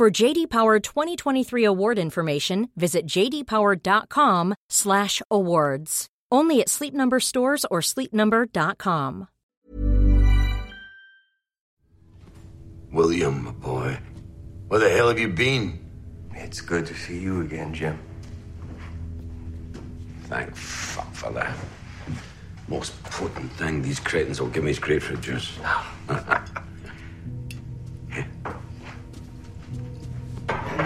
For JD Power 2023 award information, visit jdpower.com/awards. Only at Sleep Number stores or sleepnumber.com. William, my boy, where the hell have you been? It's good to see you again, Jim. Thank fuck for that. Most important thing, these cretins will give me is grapefruit juice. Ah. It's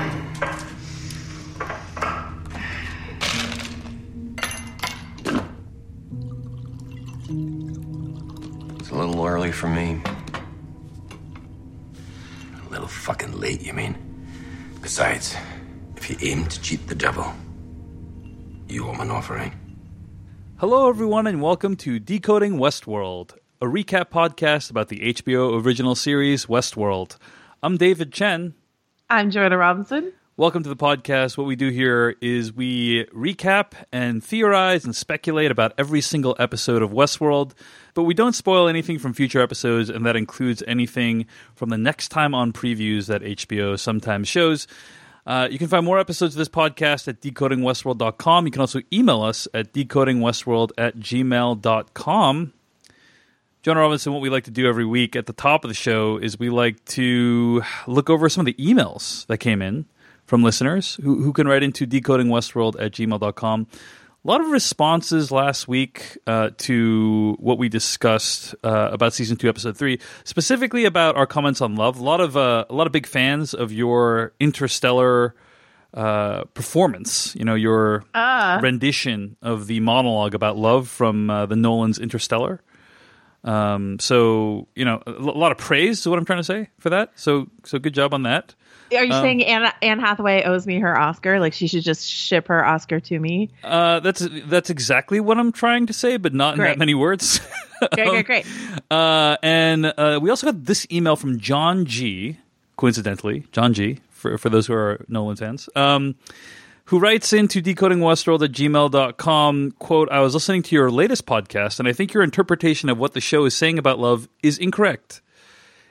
a little early for me. A little fucking late, you mean? Besides, if you aim to cheat the devil, you owe him an offering. Eh? Hello, everyone, and welcome to Decoding Westworld, a recap podcast about the HBO original series Westworld. I'm David Chen. I'm Joanna Robinson. Welcome to the podcast. What we do here is we recap and theorize and speculate about every single episode of Westworld, but we don't spoil anything from future episodes, and that includes anything from the next time on previews that HBO sometimes shows. Uh, you can find more episodes of this podcast at decodingwestworld.com. You can also email us at decodingwestworld at gmail.com. Joanna Robinson, what we like to do every week at the top of the show is we like to look over some of the emails that came in from listeners who, who can write into decodingwestworld at gmail.com. A lot of responses last week uh, to what we discussed uh, about season two, episode three, specifically about our comments on love. A lot of uh, a lot of big fans of your interstellar uh, performance. You know, your rendition of the monologue about love from uh, the Nolan's Interstellar. Um, so you know, a lot of praise is what I'm trying to say for that. So so good job on that. Are you Um, saying Anne, Anne Hathaway owes me her Oscar? Like she should just ship her Oscar to me? Uh, that's that's exactly what I'm trying to say, but not in that many words. Great, great, great. Uh, and uh, we also got this email from John G. Coincidentally, John G. For for those who are Nolan fans, um, who writes into decodingwestworld at gmail.com, quote, I was listening to your latest podcast, and I think your interpretation of what the show is saying about love is incorrect.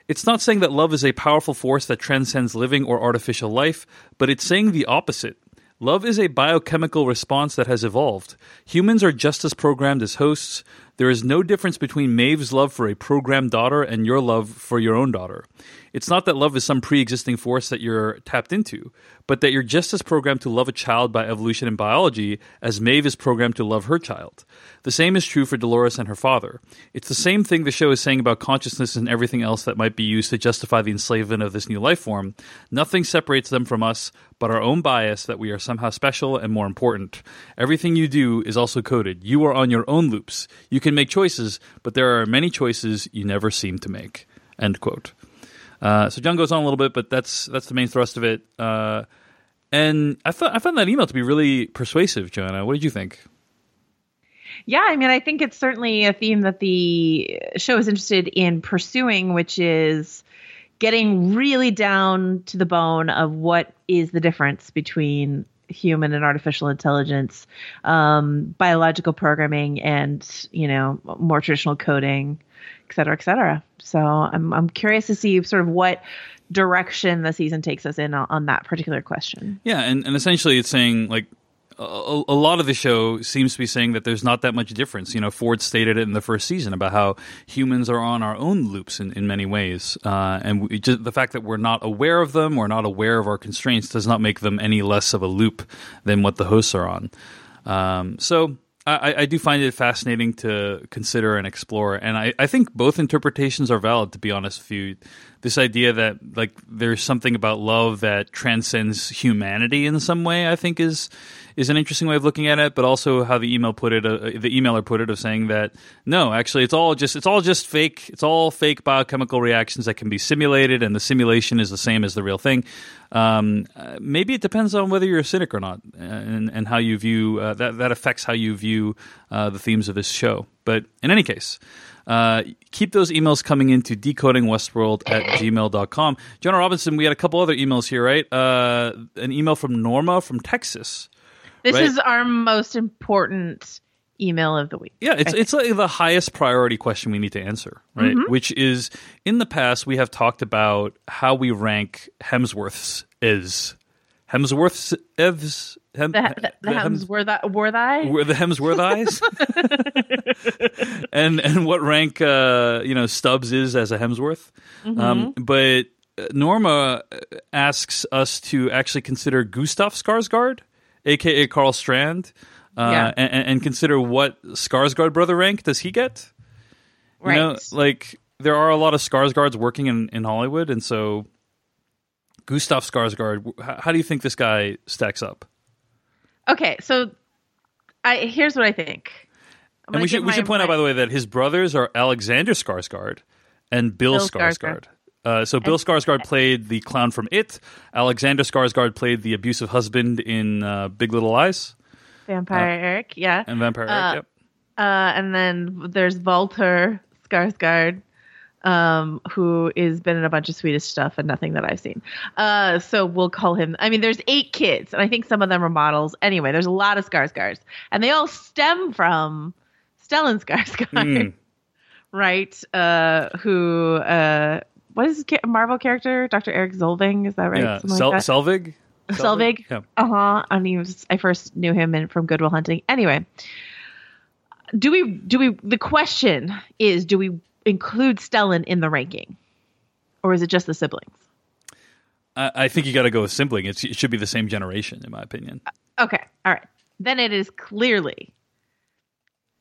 It's not saying that love is a powerful force that transcends living or artificial life, but it's saying the opposite. Love is a biochemical response that has evolved. Humans are just as programmed as hosts. There is no difference between Maeve's love for a programmed daughter and your love for your own daughter. It's not that love is some pre existing force that you're tapped into, but that you're just as programmed to love a child by evolution and biology as Maeve is programmed to love her child. The same is true for Dolores and her father. It's the same thing the show is saying about consciousness and everything else that might be used to justify the enslavement of this new life form. Nothing separates them from us but our own bias that we are somehow special and more important. Everything you do is also coded. You are on your own loops. You can make choices, but there are many choices you never seem to make. End quote. Uh, so John goes on a little bit, but that's that's the main thrust of it. Uh, and I thought I found that email to be really persuasive, Joanna. What did you think? Yeah, I mean, I think it's certainly a theme that the show is interested in pursuing, which is getting really down to the bone of what is the difference between human and artificial intelligence, um, biological programming, and you know more traditional coding, et cetera, et cetera. So I'm I'm curious to see sort of what direction the season takes us in on, on that particular question. Yeah, and, and essentially it's saying like a, a lot of the show seems to be saying that there's not that much difference. You know, Ford stated it in the first season about how humans are on our own loops in, in many ways, uh, and we, just the fact that we're not aware of them, we're not aware of our constraints, does not make them any less of a loop than what the hosts are on. Um, so. I, I do find it fascinating to consider and explore, and I, I think both interpretations are valid. To be honest with you, this idea that like there's something about love that transcends humanity in some way. I think is is an interesting way of looking at it, but also how the email put it, uh, the emailer put it, of saying that no, actually, it's all just it's all just fake. It's all fake biochemical reactions that can be simulated, and the simulation is the same as the real thing. Um, uh, maybe it depends on whether you're a cynic or not, and, and how you view uh, that. That affects how you view uh, the themes of this show. But in any case. Uh, keep those emails coming into decodingwestworld at gmail.com. Joanna Robinson, we had a couple other emails here, right? Uh, an email from Norma from Texas. This Right. is our most important email of the week. Yeah, it's it's like the highest priority question we need to answer, right? Which is in the past we have talked about how we rank Hemsworths is Hemsworths evs Hem, The, the, the Hems were that were they? were the Hemsworth eyes, and and what rank uh, you know Stubbs is as a Hemsworth. Um, but uh, Norma uh, asks us to actually consider Gustav Skarsgård, aka Carl Strand, uh, Yeah. and, and consider what Skarsgård brother rank does he get? You know, like there are a lot of Skarsgårds working in, in Hollywood, and so Gustav Skarsgård, how do you think this guy stacks up? okay, so I here's what I think. I'm And we should we should my- point out, by the way, that his brothers are Alexander Skarsgård and Bill, Bill Skarsgård. Skarsgård. Uh, so Bill Skarsgård played the clown from It. Alexander Skarsgård played the abusive husband in uh, Big Little Lies Vampire Eric, yeah. and Vampire. Uh, Eric, yep. Uh, and then there's Walter Skarsgård, um, who has been in a bunch of Swedish stuff and nothing that I've seen. Uh, so we'll call him. I mean, there's eight kids, and I think some of them are models. Anyway, there's a lot of Skarsgårds, and they all stem from Stellan Skarsgård, Mm. right? Uh, who? Uh, what is his Marvel character? Dr. Eric Zolving, is that right? Yeah, Sel- like that? Selvig. Selvig. Yeah. Uh huh. And he was. I first knew him in, from Good Will Hunting. Anyway, do we? Do we? The question is, do we include Stellan in the ranking, or is it just the siblings? I, I think you got to go with sibling. It's, it should be the same generation, in my opinion. Okay. All right. Then it is clearly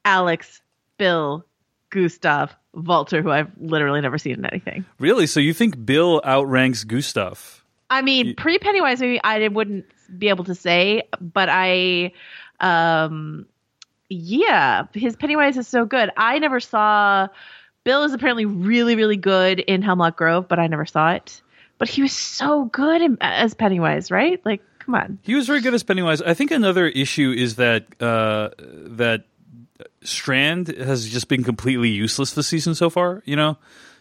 Alex, Bill, Gustav, Walter, who I've literally never seen in anything. Really? So you think Bill outranks Gustav? I mean, pre Pennywise movie, I wouldn't be able to say, but I, um, yeah, his Pennywise is so good. I never saw. Bill is apparently really, really good in Hemlock Grove, but I never saw it. But he was so good in, as Pennywise, right? Like, come on. He was very good as Pennywise. I think another issue is that uh, that Strand has just been completely useless this season so far. You know,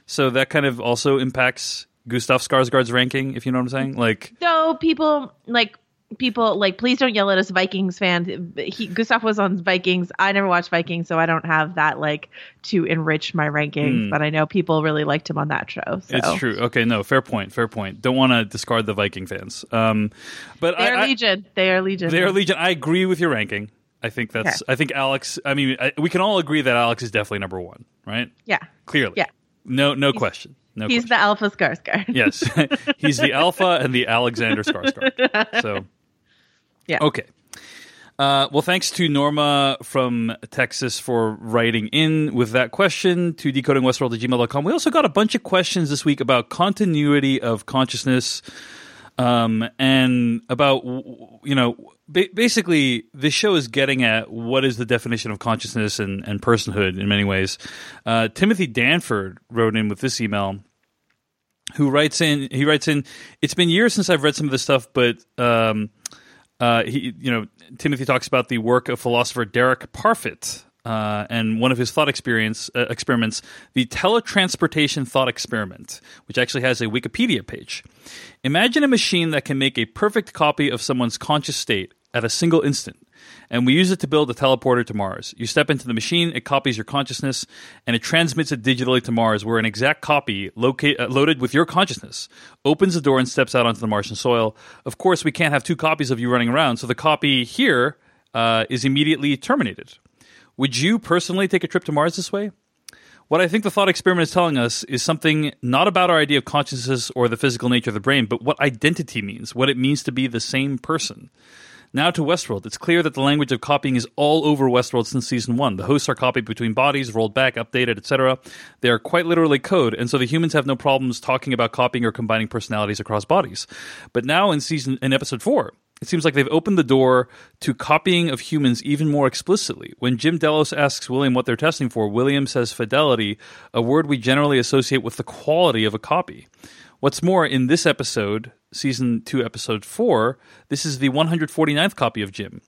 so that kind of also impacts Gustav Skarsgård's ranking. If you know what I'm saying, like So people like people like please don't yell at us Vikings fans. He Gustav was on Vikings. I never watched Vikings, so I don't have that like to enrich my rankings. But I know people really liked him on that show. So. It's true. Okay, no, fair point. Fair point. Don't want to discard the Viking fans. Um, but They I, are I- Legion. They are Legion. They are Legion. I agree with your ranking. I think that's. Okay. I think Alex. I mean, I, we can all agree that Alex is definitely number one, right? Yeah. Clearly. Yeah. No, no question. No He's question. the Alpha Skarsgård. Yes, he's the Alpha and the Alexander Skarsgård. So, Yeah. okay. Uh, well, thanks to Norma from Texas for writing in with that question to decodingwestworld at gmail.com. We also got a bunch of questions this week about continuity of consciousness um, and about, you know, ba- basically this show is getting at what is the definition of consciousness and, and personhood in many ways. Uh, Timothy Danford wrote in with this email who writes in he writes in it's been years since i've read some of this stuff but um, uh, he you know timothy talks about the work of philosopher derek parfit uh, and one of his thought experience uh, experiments, the teletransportation thought experiment, which actually has a Wikipedia page. Imagine a machine that can make a perfect copy of someone's conscious state at a single instant. And we use it to build a teleporter to Mars. You step into the machine, it copies your consciousness, and it transmits it digitally to Mars, where an exact copy uh, loaded with your consciousness opens the door and steps out onto the Martian soil. Of course, we can't have two copies of you running around, so the copy here uh, is immediately terminated. Would you personally take a trip to Mars this way? What I think the thought experiment is telling us is something not about our idea of consciousness or the physical nature of the brain, but what identity means, what it means to be the same person. Now to Westworld. It's clear that the language of copying is all over Westworld since season one. The hosts are copied between bodies, rolled back, updated, etc. They are quite literally code, and so the humans have no problems talking about copying or combining personalities across bodies. But now in season in episode four, it seems like they've opened the door to copying of humans even more explicitly. When Jim Delos asks William what they're testing for, William says fidelity, a word we generally associate with the quality of a copy. What's more, in this episode, season 2, episode 4, this is the 149th copy of Jim.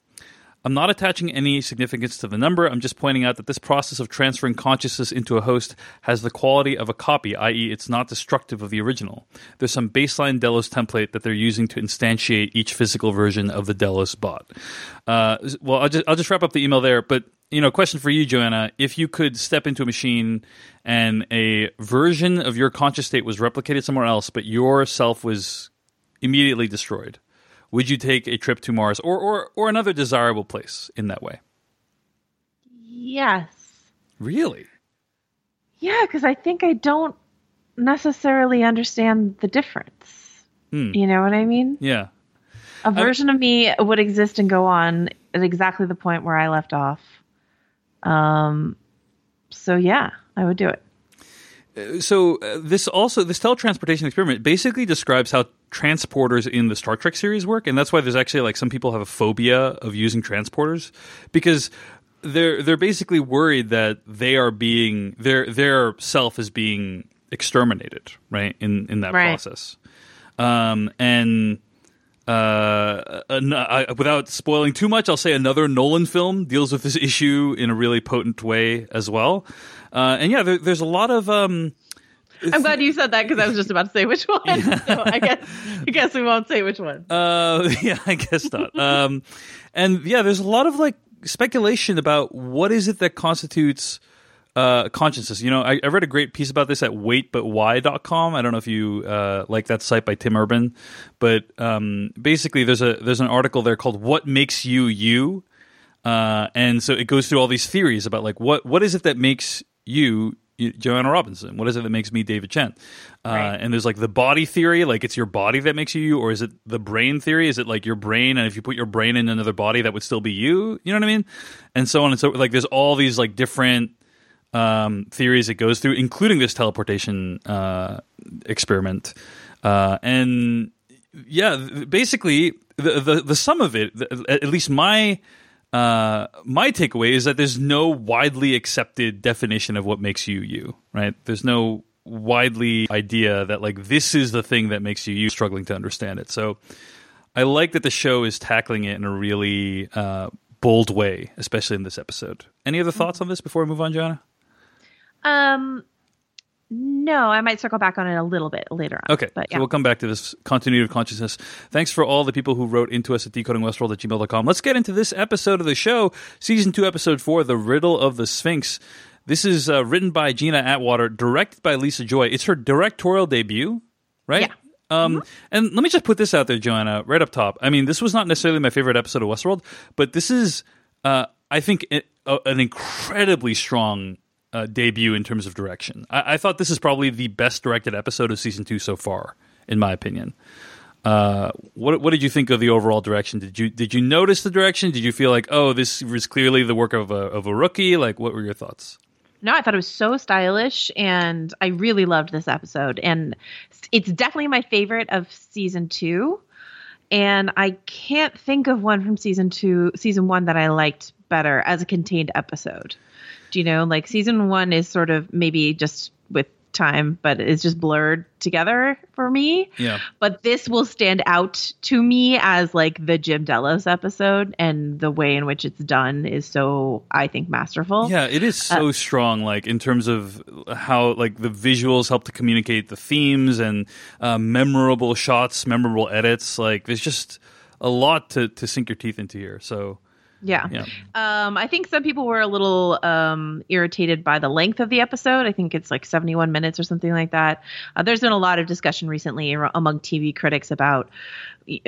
I'm not attaching any significance to the number. I'm just pointing out that this process of transferring consciousness into a host has the quality of a copy, i.e., it's not destructive of the original. There's some baseline Delos template that they're using to instantiate each physical version of the Delos bot. Uh, well, I'll just, I'll just wrap up the email there. But you know, question for you, Joanna: If you could step into a machine and a version of your conscious state was replicated somewhere else, but your self was immediately destroyed, would you take a trip to Mars or or, or another desirable place in that way? Yes. Really? Yeah, because I think I don't necessarily understand the difference. Hmm. You know what I mean? Yeah. A version of me would exist and go on at exactly the point where I left off. Um, so yeah, I would do it. so uh, this also this teletransportation experiment basically describes how transporters in the Star Trek series work, and that's why there's actually like some people have a phobia of using transporters because they're they're basically worried that they are being their their self is being exterminated, right? In in that Right. process, um, and uh, an- I, without spoiling too much, I'll say another Nolan film deals with this issue in a really potent way as well. Uh, and yeah, there, there's a lot of um, I'm glad you said that because I was just about to say which one. So I guess I guess we won't say which one. Uh, yeah, I guess not. um, and yeah, there's a lot of like speculation about what is it that constitutes uh, consciousness. You know, I, I read a great piece about this at waitbutwhy.com. I don't know if you uh, like that site by Tim Urban, but um, basically there's a there's an article there called "What Makes You You," uh, and so it goes through all these theories about like what what is it that makes you. you- Joanna Robinson. What is it that makes me David Chen? Uh, Right. And there's like the body theory, like it's your body that makes you you, or is it the brain theory? Is it like your brain, and if you put your brain in another body, that would still be you? You know what I mean? And so on and so like there's all these like different um, theories it goes through, including this teleportation uh, experiment. Uh, and yeah, basically the, the the sum of it, the, at least my uh, my takeaway is that there's no widely accepted definition of what makes you you. Right? There's no widely idea that like this is the thing that makes you you. Struggling to understand it. So I like that the show is tackling it in a really uh, bold way, especially in this episode. Any other thoughts on this before we move on, Joanna? Um, no, I might circle back on it a little bit later on. Okay, but so we'll come back to this continuity of consciousness. Thanks for all the people who wrote into us at decodingwestworld at gmail.com. Let's get into this episode of the show, season two, episode four, The Riddle of the Sphinx. This is uh, written by Gina Atwater, directed by Lisa Joy. It's her directorial debut, right? Yeah. Mm-hmm. Um, And let me just put this out there, Joanna, right up top. I mean, this was not necessarily my favorite episode of Westworld, but this is, uh, I think, it, uh, an incredibly strong uh, debut in terms of direction. I, I thought this is probably the best directed episode of season two so far, in my opinion. Uh, what what did you think of the overall direction? Did you did you notice the direction? Did you feel like oh this was clearly the work of a of a rookie? Like what were your thoughts? No, I thought it was so stylish, and I really loved this episode. And it's definitely my favorite of season two. And I can't think of one from season two, season one that I liked better as a contained episode. You know, like season one is sort of maybe just with time, but it's just blurred together for me. Yeah. But this will stand out to me as like the Jim Delos episode, and the way in which it's done is so, I think, masterful. Yeah, it is Uh, so strong. Like in terms of how like the visuals help to communicate the themes and uh, memorable shots, memorable edits. Like there's just a lot to to sink your teeth into here. So Yeah. Yeah. Um, I think some people were a little um, irritated by the length of the episode. I think it's like 71 minutes or something like that. Uh, there's been a lot of discussion recently among TV critics about.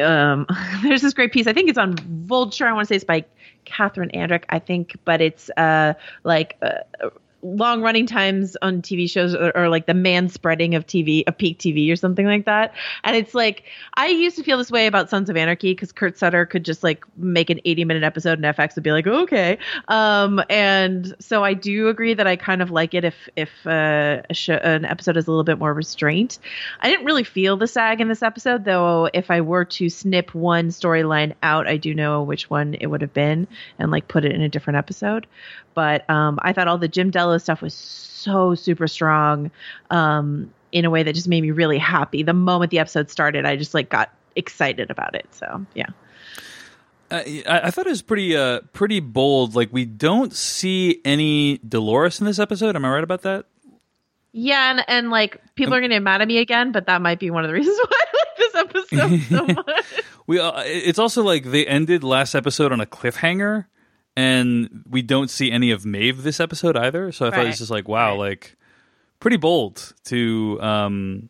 Um, there's this great piece. I think it's on Vulture. I want to say it's by Catherine Andrick. I think, but it's uh, like. Uh, long running times on TV shows or, or, like the man spreading of TV, a peak TV or something like that. And it's like I used to feel this way about Sons of Anarchy because Kurt Sutter could just like make an 80 minute episode and FX would be like, okay. Um, and so I do agree that I kind of like it if if uh, a show, an episode is a little bit more restraint. I didn't really feel the sag in this episode though. If I were to snip one storyline out, I do know which one it would have been and like put it in a different episode. But um, I thought all the Jim Delos stuff was so super strong um, in a way that just made me really happy. The moment the episode started, I just like got excited about it. So yeah. I, I, thought it was pretty uh, pretty bold. Like we don't see any Dolores in this episode. Am I right about that? Yeah, and, and like people are gonna get mad at me again, but that might be one of the reasons why I like this episode so much. we uh, it's also like they ended last episode on a cliffhanger, and we don't see any of Maeve this episode either. So I thought right. it was just like, wow, right. like pretty bold to um,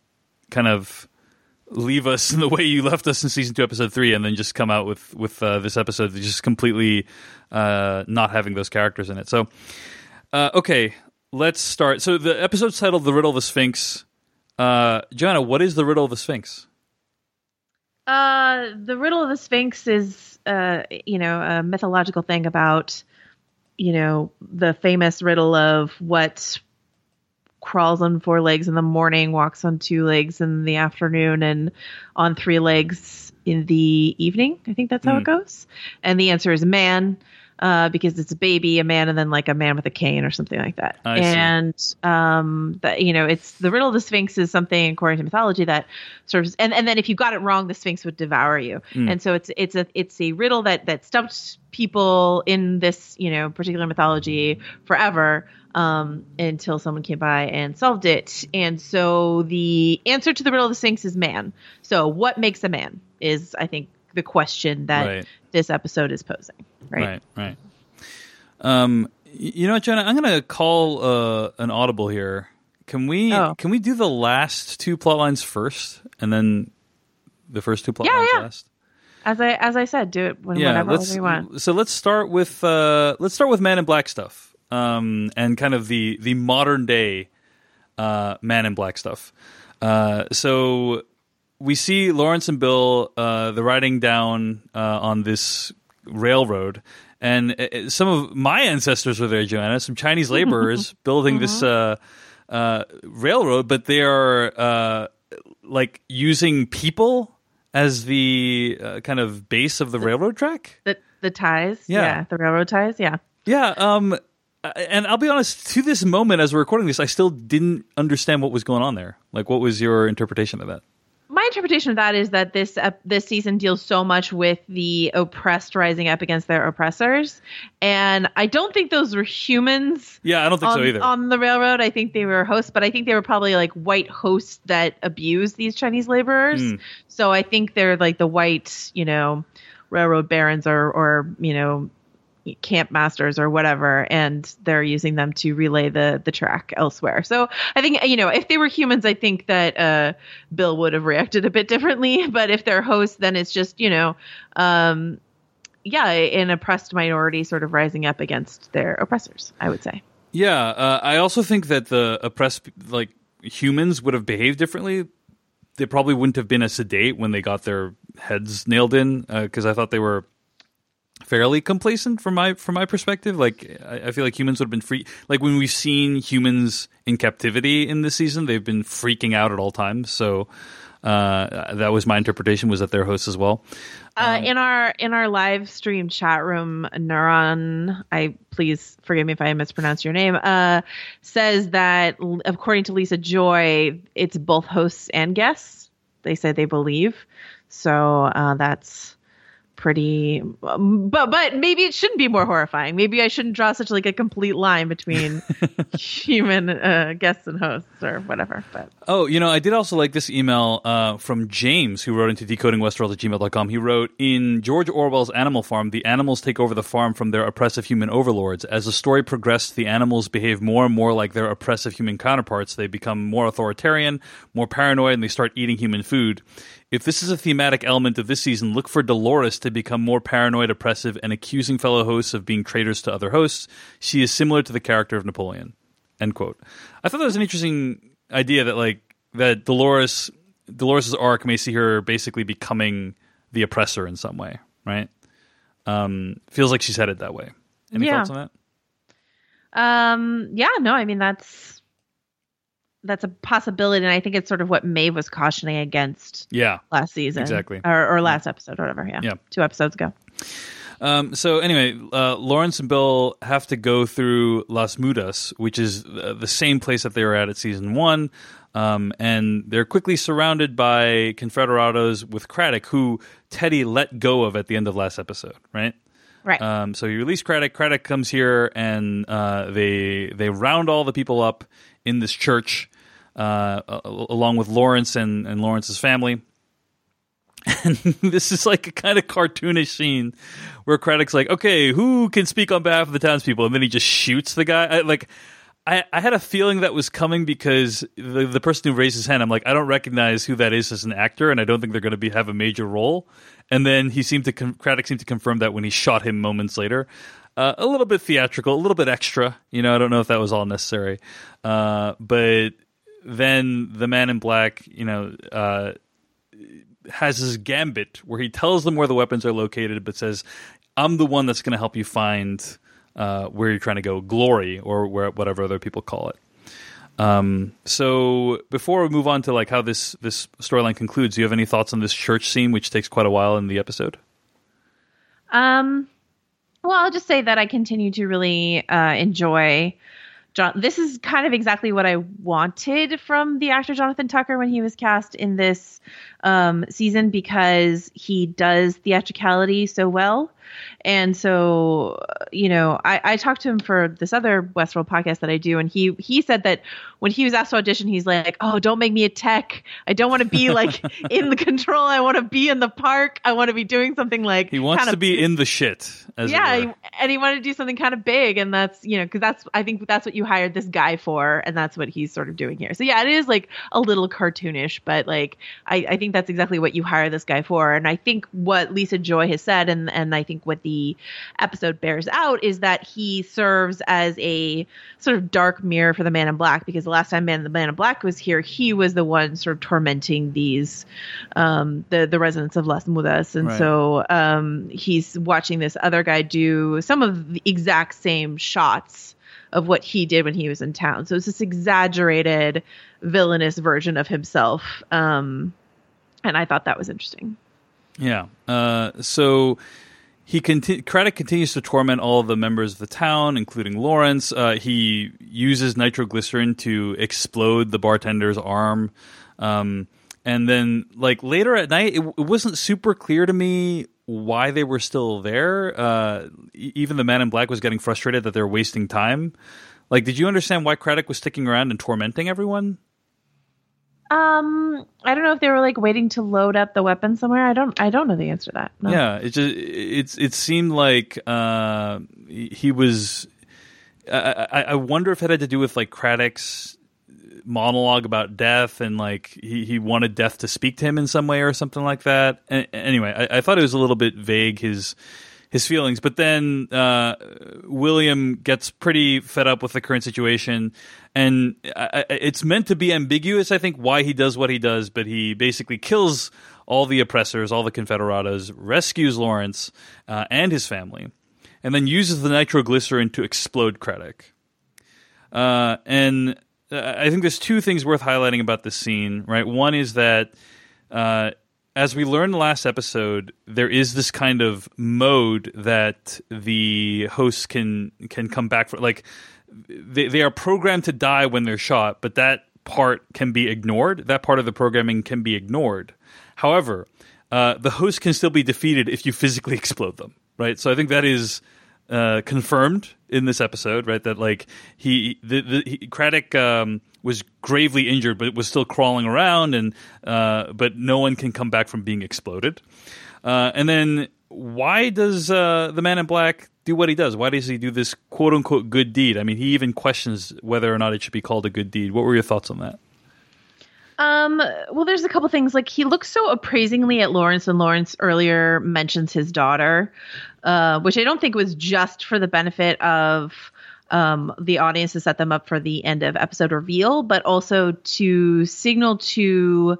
kind of leave us in the way you left us in season two, episode three, and then just come out with with uh, this episode just completely uh, not having those characters in it. So, uh, okay, let's start. So the episode's titled "The Riddle of the Sphinx." Uh, Joanna, what is the riddle of the Sphinx? Uh, the riddle of the Sphinx is, uh, you know, a mythological thing about, you know, the famous riddle of what crawls on four legs in the morning, walks on two legs in the afternoon, and on three legs in the evening. I think that's how mm. it goes. And the answer is man uh, because it's a baby, a man, and then like a man with a cane or something like that. I and um, that you know, it's the riddle of the Sphinx is something according to mythology that sort of, and, and then if you got it wrong, the Sphinx would devour you. Mm. And so it's it's a it's a riddle that that stumped people in this you know particular mythology forever. Um, until someone came by and solved it. And so the answer to the riddle of the Sphinx is man. So what makes a man is, I think, the question that right. This episode is posing. Right. Right. Right. Um, you know what, Joanna? I'm going to call uh, an audible here. Can we oh. can we do the last two plot lines first, and then the first two plot yeah, lines yeah. last? As I as I said, do it when, yeah, whenever we want. So let's start with uh, let's start with Man in Black stuff, um, and kind of the the modern day uh, Man in Black stuff. Uh, so we see Lawrence and Bill uh, they're riding down uh, on this railroad, and uh, uh, some of my ancestors were there, Joanna. Some Chinese laborers building this uh-huh. uh, uh, railroad, but they are like using people as the kind of base of the, the, railroad track. The the ties, yeah. yeah, the railroad ties, yeah, yeah. Um, and I'll be honest, to this moment, as we're recording this, I still didn't understand what was going on there. Like, what was your interpretation of that? My interpretation of that is that this uh, this season deals so much with the oppressed rising up against their oppressors, and I don't think those were humans. Yeah, I don't think on, so either. On the railroad, I think they were hosts, but I think they were probably like white hosts that abuse these Chinese laborers. Mm. So I think they're like the white, you know, railroad barons or or you know camp masters or whatever and they're using them to relay the the track elsewhere. So i think you know if they were humans i think that uh, bill would have reacted a bit differently. But if they're hosts then it's just you know um, yeah an oppressed minority sort of rising up against their oppressors i would say. Yeah uh, i also think that the oppressed like humans would have behaved differently. They probably wouldn't have been as sedate when they got their heads nailed in because uh, i thought they were fairly complacent from my from my perspective. Like I, I, feel like humans would have been free. Like when we've seen humans in captivity in this season, they've been freaking out at all times. So uh, that was my interpretation. Was that their hosts as well? Uh, um, in our in our live stream chat room, Neuron, I please forgive me if I mispronounce your name. Uh, says that according to Lisa Joy, it's both hosts and guests. They say they believe. So uh, that's pretty um, but but maybe it shouldn't be more horrifying. Maybe i shouldn't draw such like a complete line between human uh, guests and hosts or whatever but. Oh you know i did also like this email uh, from james who wrote into decodingwestworld at gmail.com he wrote in george orwell's animal farm the animals take over the farm from their oppressive human overlords. As the story progressed the animals behave more and more like their oppressive human counterparts. They become more authoritarian more paranoid and they start eating human food if this is a thematic element of this season, look for Dolores to become more paranoid, oppressive, and accusing fellow hosts of being traitors to other hosts. She is similar to the character of Napoleon. End quote. I thought that was an interesting idea that like that Dolores Dolores's arc may see her basically becoming the oppressor in some way, right? Um, feels like she's headed that way. Any Yeah. thoughts on that? Um, yeah, no, I mean that's that's a possibility, and I think it's sort of what Maeve was cautioning against Yeah. last season, Exactly. or, or last episode, or whatever. Yeah, Yeah. two episodes ago. Um, so anyway, uh, Lawrence and Bill have to go through Las Mudas, which is uh, the same place that they were at at season one, um, and they're quickly surrounded by Confederados with Craddock, who Teddy let go of at the end of last episode, right? Right. Um, so you release Craddock. Craddock comes here, and uh, they they round all the people up in this church, uh, along with Lawrence and, and Lawrence's family. And this is like a kind of cartoonish scene where Craddock's like, "Okay, who can speak on behalf of the townspeople?" And then he just shoots the guy. I, like, I, I had a feeling that was coming because the the person who raised his hand, I'm like, I don't recognize who that is as an actor, and I don't think they're going to be have a major role. And then he seemed to con- Craddock seemed to confirm that when he shot him moments later. Uh, a little bit theatrical, a little bit extra. You know, I don't know if that was all necessary, uh, but then the man in black, you know, uh, has his gambit where he tells them where the weapons are located, but says, "I'm the one that's going to help you find uh, where you're trying to go, glory, or where whatever other people call it." Um, so before we move on to like how this this storyline concludes, do you have any thoughts on this church scene, which takes quite a while in the episode? Um, well, I'll just say that I continue to really uh, enjoy. John, this is kind of exactly what I wanted from the actor Jonathan Tucker when he was cast in this um, season because he does theatricality so well. And so, uh, you know, I, I talked to him for this other Westworld podcast that I do, and he he said that when he was asked to audition, he's like, "Oh, don't make me a tech. I don't want to be like in the control. I want to be in the park. I want to be doing something like He wants kind to of be in the shit. As yeah, and he wanted to do something kind of big, and that's you know because that's I think that's what you hired this guy for, and that's what he's sort of doing here. So yeah, it is like a little cartoonish, but like I, I think that's exactly what you hire this guy for, and I think what Lisa Joy has said, and and I think what the episode bears out is that he serves as a sort of dark mirror for the Man in Black because the last time Man the Man in Black was here, he was the one sort of tormenting these um the the residents of Las Mudas, and Right. so um he's watching this other guy do some of the exact same shots of what he did when he was in town. So it's this exaggerated villainous version of himself. Um and I thought that was interesting. Yeah. Uh, so he conti- Craddock continues to torment all of the members of the town, including Lawrence. Uh, he uses nitroglycerin to explode the bartender's arm. Um, and then, like later at night, it, it wasn't super clear to me why they were still there. Uh, even the man in black was getting frustrated that they're wasting time. Like, did you understand why Craddock was sticking around and tormenting everyone? Um I don't know if they were like waiting to load up the weapon somewhere. I don't I don't know the answer to that. No. Yeah, it just it's it seemed like uh, he was. I, I wonder if it had to do with like Craddock's monologue about death and like he, he wanted death to speak to him in some way or something like that. A- anyway, I, I thought it was a little bit vague his his feelings, but then uh, William gets pretty fed up with the current situation, and it's meant to be ambiguous. I think why he does what he does, but he basically kills all the oppressors, all the Confederados, rescues Lawrence uh, and his family, and then uses the nitroglycerin to explode Craddock. Uh, and uh, I think there's two things worth highlighting about this scene, right? One is that, uh, as we learned last episode, there is this kind of mode that the hosts can can come back for. Like they they are programmed to die when they're shot, but that part can be ignored. That part of the programming can be ignored. However, uh, the host can still be defeated if you physically explode them, right? So I think that is uh, confirmed in this episode, right? That like he, the, the he, Craddock um, was gravely injured, but was still crawling around, and uh, but no one can come back from being exploded. Uh, and then why does uh, the Man in Black do what he does? Why does he do this quote unquote good deed? I mean, he even questions whether or not it should be called a good deed. What were your thoughts on that? Um, well, there's a couple things. Like he looks so appraisingly at Lawrence, and Lawrence earlier mentions his daughter, uh, which I don't think was just for the benefit of um, the audience to set them up for the end of episode reveal, but also to signal to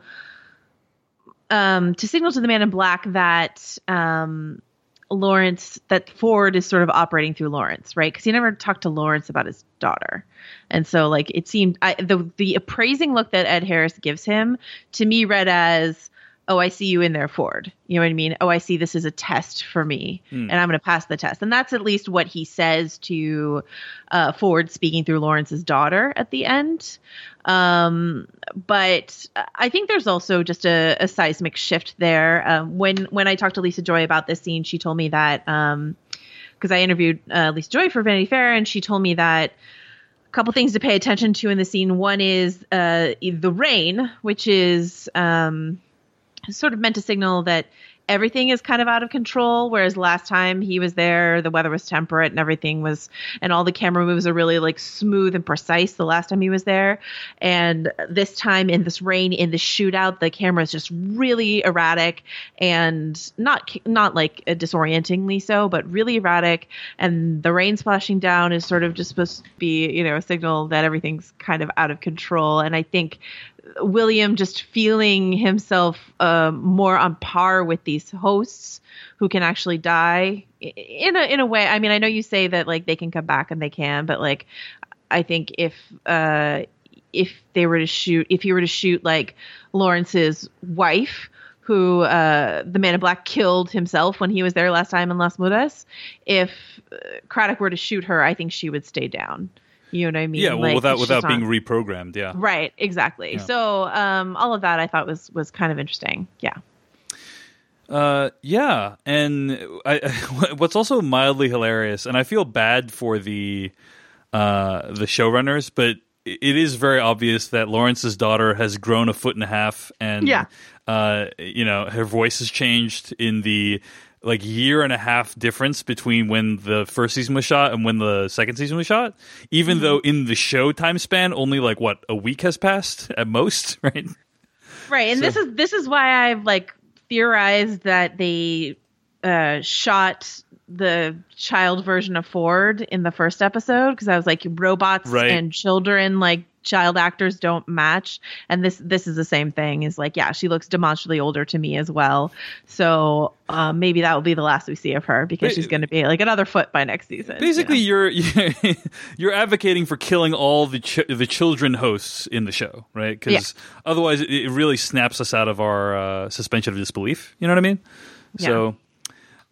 um, to signal to the man in black that um, Lawrence that Ford is sort of operating through Lawrence, right? Because he never talked to Lawrence about his daughter, and so like it seemed I, the the appraising look that Ed Harris gives him to me read as oh, I see you in there, Ford. You know what I mean? Oh, I see this is a test for me, mm. and I'm going to pass the test. And that's at least what he says to uh, Ford, speaking through Lawrence's daughter at the end. Um, but I think there's also just a, a seismic shift there. Um, when when I talked to Lisa Joy about this scene, she told me that because um, I interviewed uh, Lisa Joy for Vanity Fair, and she told me that a couple things to pay attention to in the scene. One is uh, the rain, which is um, sort of meant to signal that everything is kind of out of control whereas last time he was there the weather was temperate and everything was and all the camera moves are really like smooth and precise the last time he was there. And this time in this rain in the shootout the camera is just really erratic and not not like disorientingly so but really erratic. And the rain splashing down is sort of just supposed to be you know a signal that everything's kind of out of control. And i think William just feeling himself uh, more on par with these hosts who can actually die in a in a way. I mean, I know you say that like they can come back and they can, but like I think if uh, if they were to shoot, if you were to shoot like Lawrence's wife, who uh, the Man in Black killed himself when he was there last time in Las Mudas, if uh, Craddock were to shoot her, I think she would stay down. You know what I mean? Yeah, well, like, without without being reprogrammed. Yeah. Right. Exactly. Yeah. So, um, all of that I thought was was kind of interesting. Yeah. Uh, yeah, and I, what's also mildly hilarious, and I feel bad for the uh the showrunners, but it is very obvious that Lawrence's daughter has grown a foot and a half, and yeah. uh, you know, her voice has changed in the like year and a half difference between when the first season was shot and when the second season was shot. Even mm-hmm. though in the show time span, only like what a week has passed at most, right? Right, and so. this is this is why I've like theorized that they uh, shot the child version of Ford in the first episode because I was like robots right. and children like child actors don't match. And this this is the same thing is like yeah she looks demonstrably older to me as well. So um, maybe that will be the last we see of her because she's going to be like another foot by next season. Basically you are you're, you're advocating for killing all the ch- the children hosts in the show right? Because yeah. otherwise it, it, really snaps us out of our uh, suspension of disbelief. You know what i mean? Yeah. so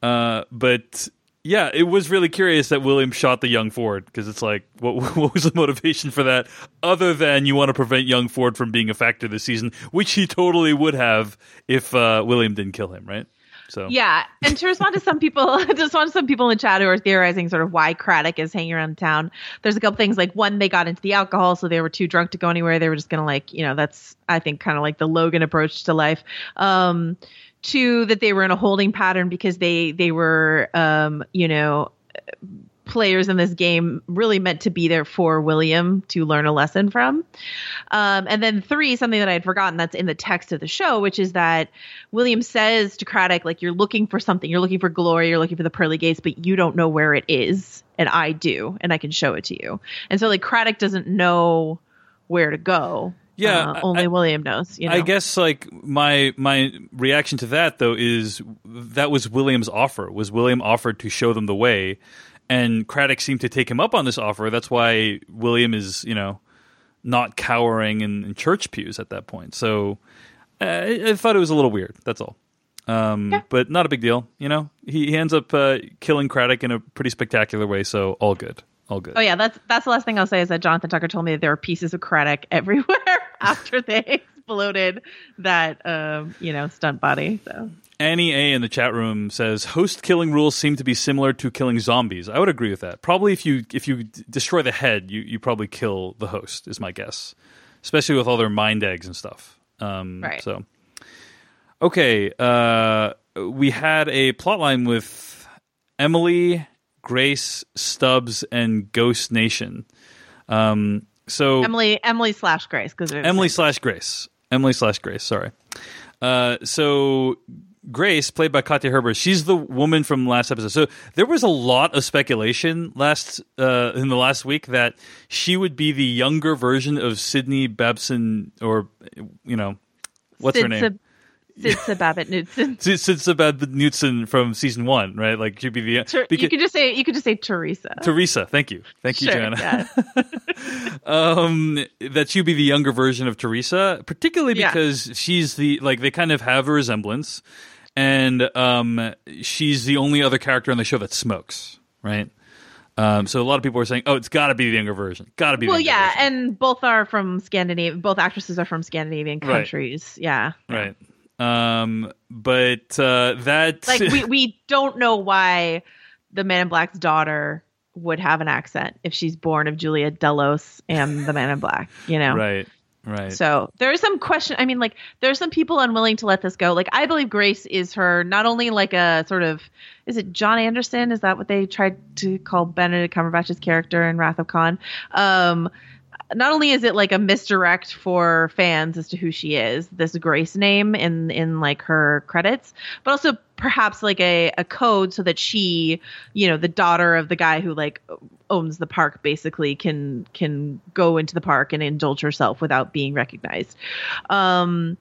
uh, but yeah, it was really curious that William shot the young Ford because it's like, what, what was the motivation for that other than you want to prevent young Ford from being a factor this season, which he totally would have if uh, William didn't kill him, right? So yeah, and to respond to some people, to respond to some people in the chat who are theorizing sort of why Craddock is hanging around town. There's a couple things like one, they got into the alcohol, so they were too drunk to go anywhere. They were just gonna like, you know, that's I think kind of like the Logan approach to life. Um, two that they were in a holding pattern because they they were um, you know players in this game really meant to be there for William to learn a lesson from. Um, and then three, something that I had forgotten that's in the text of the show, which is that William says to Craddock, like, you're looking for something, you're looking for glory, you're looking for the pearly gates, but you don't know where it is. And I do, and I can show it to you. And so, like, Craddock doesn't know where to go. Yeah, uh, only I, William knows. You know? I guess like my my reaction to that though is that was William's offer. Was William offered to show them the way, and Craddock seemed to take him up on this offer. That's why William is you know not cowering in, in church pews at that point. So uh, I, I, thought it was a little weird. That's all. Um, yeah. But not a big deal. You know, he, he ends up uh, killing Craddock in a pretty spectacular way. So all good all good. Oh yeah, that's that's the last thing I'll say is that Jonathan Tucker told me that there were pieces of Craddock everywhere after they exploded that um, you know stunt body. So Annie A in the chat room says host killing rules seem to be similar to killing zombies. I would agree with that. Probably if you if you destroy the head, you you probably kill the host. Is my guess, especially with all their mind eggs and stuff. Um, right. So okay, uh, we had a plot line with Emily Grace, Stubbs, and Ghost Nation. Um, so Emily, Emily slash Grace, because Emily slash Grace, Emily slash Grace. Sorry. Uh, so Grace, played by Katja Herbers, she's the woman from last episode. So there was a lot of speculation last uh, in the last week that she would be the younger version of Sydney Babson, or you know, what's her name? Sidse Babett Knudsen. Sidse Babett Knudsen from season one, right? Like she'd be the Ter- because- you could just say you could just say Teresa. Teresa. Thank you, thank you, Sure, Joanna. yeah. um, that she'd be the younger version of Teresa, particularly Yeah. because she's the like they kind of have a resemblance, and um, she's the only other character on the show that smokes, right? Um, so a lot of people are saying, "Oh, it's got to be the younger version. Got to be." well, the yeah, version. and both are from Scandinavia. Both actresses are from Scandinavian Right. countries. Yeah, right. Um, but uh, that like we we don't know why the Man in Black's daughter would have an accent if she's born of Julia Delos and the Man in Black. You know, right, right. So there is some question. I mean, like there are some people unwilling to let this go. Like I believe Grace is her not only like a sort of is it John Anderson? Is that what they tried to call Benedict Cumberbatch's character in Wrath of Khan? Um, not only is it like a misdirect for fans as to who she is, this Grace name in in like her credits, but also perhaps like a, a code so that she, you know, the daughter of the guy who like owns the park basically can can go into the park and indulge herself without being recognized. Um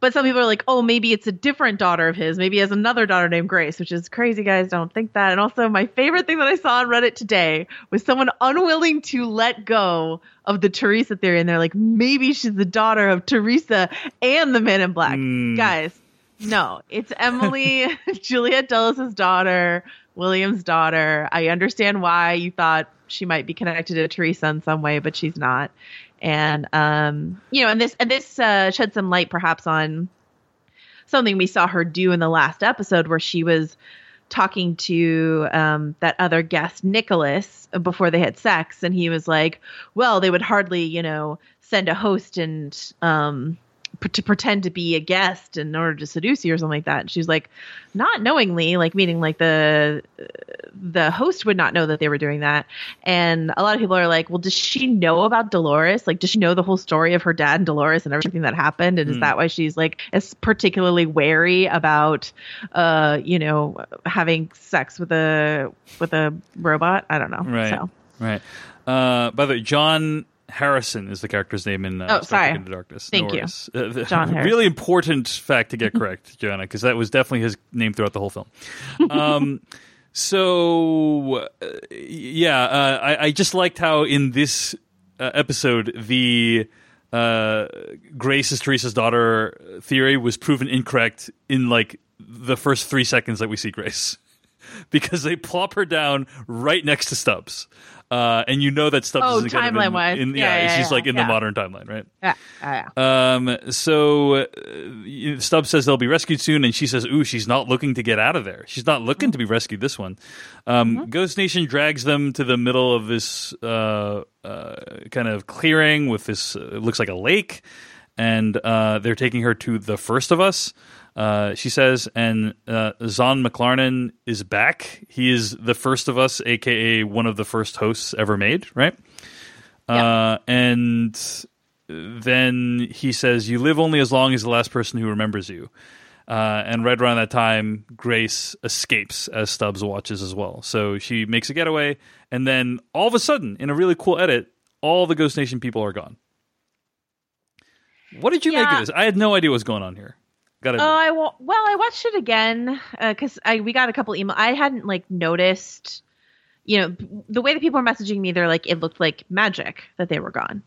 but some people are like, oh, maybe it's a different daughter of his. Maybe he has another daughter named Grace, which is crazy, guys. Don't think that. And also, my favorite thing that I saw on Reddit today was someone unwilling to let go of the Teresa theory. And they're like, maybe she's the daughter of Teresa and the Man in Black. Mm. Guys, no, it's Emily, Juliet Delos' daughter, William's daughter. I understand why you thought she might be connected to Teresa in some way, but she's not. And um, you know, and this and this uh, shed some light perhaps on something we saw her do in the last episode where she was talking to um, that other guest, Nicholas, before they had sex, and he was like, "Well, they would hardly, you know, send a host and um, to pretend to be a guest in order to seduce you or something like that." And she's like, "Not knowingly, like meaning like the the host would not know that they were doing that." And a lot of people are like, "Well, does she know about Dolores? Like, does she know the whole story of her dad and Dolores and everything that happened? And is that why she's like is particularly wary about, uh, you know, having sex with a with a robot? I don't know. Right. So Right. Uh, by the way, John Harrison is the character's name in uh, Oh, sorry. Into Darkness. Thank you. Uh, John Harrison. Really important fact to get correct, Joanna, because that was definitely his name throughout the whole film. Um, so, uh, yeah, uh, I, I just liked how in this uh, episode the uh, Grace is Teresa's daughter theory was proven incorrect in like the first three seconds that we see Grace because they plop her down right next to Stubbs. Uh, and you know that Stubbs Oh, is kind of in- timeline-wise. in- Yeah, yeah, yeah, she's yeah, like in the modern timeline, right? yeah, yeah, yeah. Um, so uh, Stubbs says they'll be rescued soon, and she says, "Ooh, she's not looking to get out of there. She's not looking to be rescued this one." Um, Ghost Nation drags them to the middle of this uh, uh, kind of clearing with this uh, it looks like a lake, and uh, they're taking her to the first of us. Uh, she says, and uh, Zahn McClarnon is back. He is the first of us, aka one of the first hosts ever made, right? Uh, and then he says, "You live only as long as the last person who remembers you." Uh, and right around that time, Grace escapes as Stubbs watches as well. So she makes a getaway, and then all of a sudden, in a really cool edit, all the Ghost Nation people are gone. What did you make of this? I had no idea what was going on here. Got Oh, I wa- well, I watched it again because I we got a couple email. I hadn't like noticed, you know, the way that people were messaging me. They're like, it looked like magic that they were gone,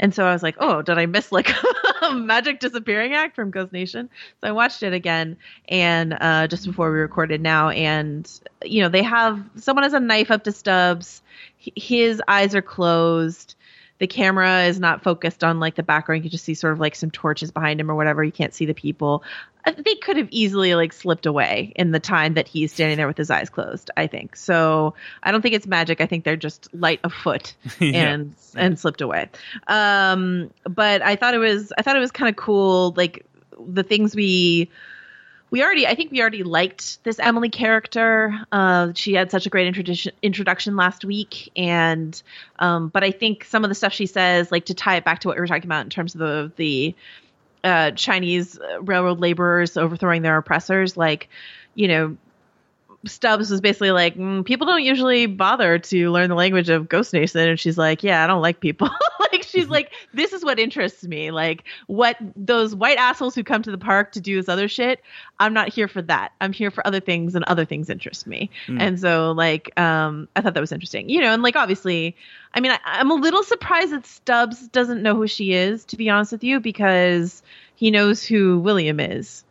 and so I was like, oh, did I miss like a magic disappearing act from Ghost Nation? So I watched it again, and uh, just before we recorded now, and you know, they have someone has a knife up to Stubbs. H- His eyes are closed the camera is not focused on like the background. You can just see sort of like some torches behind him or whatever. You can't see the people. Uh, They could have easily like slipped away in the time that he's standing there with his eyes closed. I think so. I don't think it's magic. I think they're just light of foot Yeah. and and slipped away. Um, but I thought it was I thought it was kind of cool. Like the things we we already i think we already liked this emily character. Uh, she had such a great introduction introduction last week and um, but i think some of the stuff she says like to tie it back to what we were talking about in terms of the the uh, Chinese railroad laborers overthrowing their oppressors, like you know Stubbs was basically like, mm, people don't usually bother to learn the language of Ghost Nation. And she's like, yeah, I don't like people. like, she's Mm-hmm. like, this is what interests me. Like, what those white assholes who come to the park to do this other shit, I'm not here for that. I'm here for other things, and other things interest me. Mm. And so, like, um, I thought that was interesting. You know, and like, obviously, I mean, I, I'm a little surprised that Stubbs doesn't know who she is, to be honest with you, because he knows who William is.